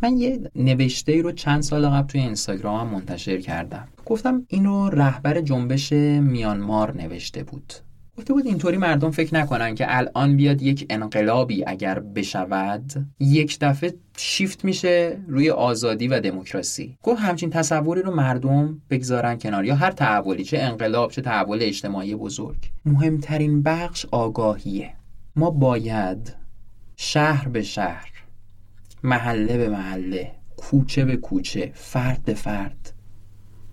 من یه نوشته ای رو چند سال قبل توی اینستاگرامم منتشر کردم. گفتم اینو رهبر جنبش میانمار نوشته بود. گفته بود اینطوری مردم فکر نکنن که الان بیاد یک انقلابی اگر بشود یک دفعه شیفت میشه روی آزادی و دموکراسی. گفت همچین تصوری رو مردم بگذارن کنار یا هر تحولی چه انقلاب چه تحول اجتماعی بزرگ. مهمترین بخش آگاهیه. ما باید شهر به شهر محله به محله کوچه به کوچه فرد به فرد.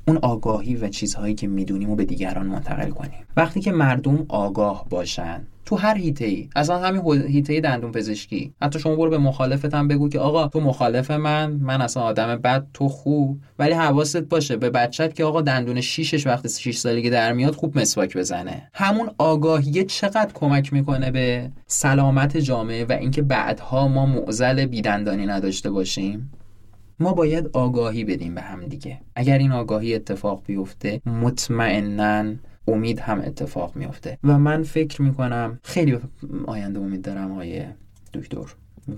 اون آگاهی و چیزهایی که می‌دونیم و به دیگران منتقل کنیم. وقتی که مردم آگاه باشن تو هر هیته ای اصلا همین هیته دندون پزشکی. حتی شما برو به مخالفت هم بگو که آقا تو مخالف من من اصلا آدم بد تو خوب. ولی حواست باشه به بچت که آقا دندون شیشش وقتی 6 سالگی در میاد خوب مسواک بزنه. همون آگاهی چقدر کمک می‌کنه به سلامت جامعه و اینکه بعدها ما معزل بیدندانی نداشته باشیم؟ ما باید آگاهی بدیم به هم دیگه. اگر این آگاهی اتفاق بیفته مطمئنا امید هم اتفاق میفته و من فکر می‌کنم خیلی آینده امید دارم آیه دکتر.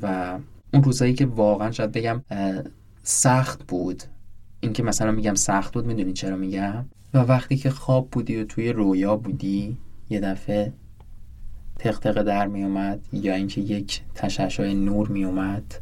و اون روزایی که واقعا شاید بگم سخت بود. اینکه مثلا میگم سخت بود می‌دونی چرا میگم؟ و وقتی که خواب بودی و توی رویا بودی یه دفعه تختق در میومد یا اینکه یک تشعشع نور میومد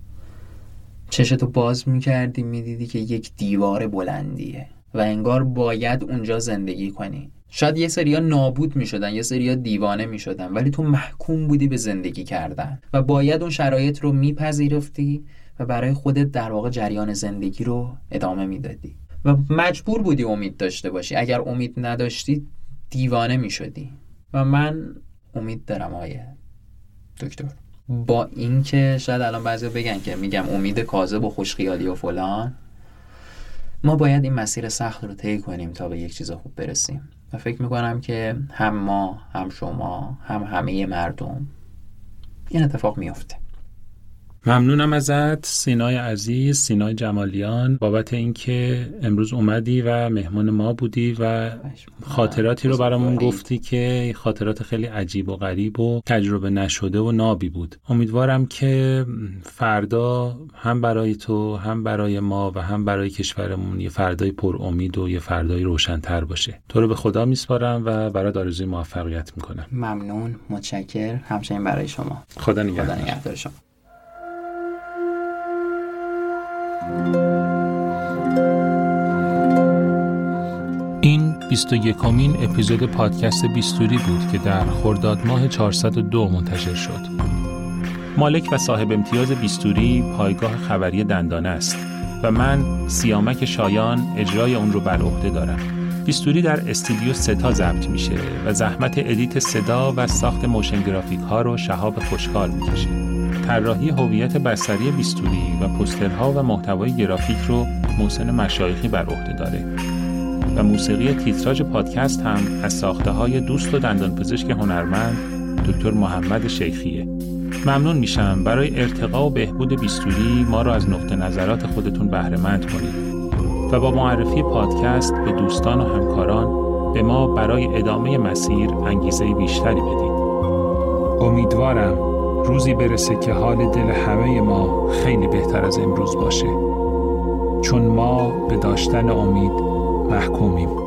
چشتو باز می‌کردی می‌دیدی که یک دیوار بلندیه. و انگار باید اونجا زندگی کنی. شاید یه سریا نابود می‌شدن یه سریا دیوانه می‌شدن ولی تو محکوم بودی به زندگی کردن و باید اون شرایط رو میپذیرفتی و برای خودت در واقع جریان زندگی رو ادامه می‌دادی. و مجبور بودی امید داشته باشی. اگر امید نداشتی دیوانه می‌شدی. و من امید دارم آیه دکتر. با اینکه شاید الان بعضی بگن که میگم امید کاذب و خوشخیالی و فلان ما باید این مسیر سخت رو طی کنیم تا به یک چیز خوب برسیم. و فکر می‌کنم که هم ما هم شما هم همه مردم این اتفاق میفته ممنونم ازت سینای عزیز سینای جمالیان. بابت اینکه امروز اومدی و مهمان ما بودی و خاطراتی رو برامون گفتی که خاطرات خیلی عجیب و غریب و تجربه نشده و نابی بود. امیدوارم که فردا هم برای تو هم برای ما و هم برای کشورمون یه فردای پر امید و یه فردای روشنتر باشه. تو رو به خدا میسپارم و برای آرزوی موفقیت می‌کنم. ممنون متشکر همچنین برای شما. خدا نگهدار شما. این 21 کمین اپیزود پادکست بیستوری بود که در خرداد ماه 402 منتشر شد. مالک و صاحب امتیاز بیستوری پایگاه خبری دندانه است و من سیامک شایان اجرای اون رو بر عهده دارم. بیستوری در استودیو ستا ضبط میشه و زحمت edit صدا و ساخت motion graphic ها رو شهاب خوشکار می‌کشه. طراحی هویت بصری بیستوری و پوسترها و محتوای گرافیک رو محسن مشایخی بر عهده داره. و موسیقی تیتراژ پادکست هم از ساخته های دوست و دندانپزشک هنرمند دکتر محمد شیخیه. ممنون میشم برای ارتقا و بهبود بیستوری ما را از نقطه نظرات خودتون بهره مند کنید. و با معرفی پادکست به دوستان و همکاران به ما برای ادامه مسیر انگیزه بیشتری بدید. امیدوارم روزی برسه که حال دل همه ما خیلی بهتر از امروز باشه. چون ما به داشتن امید محکومیم.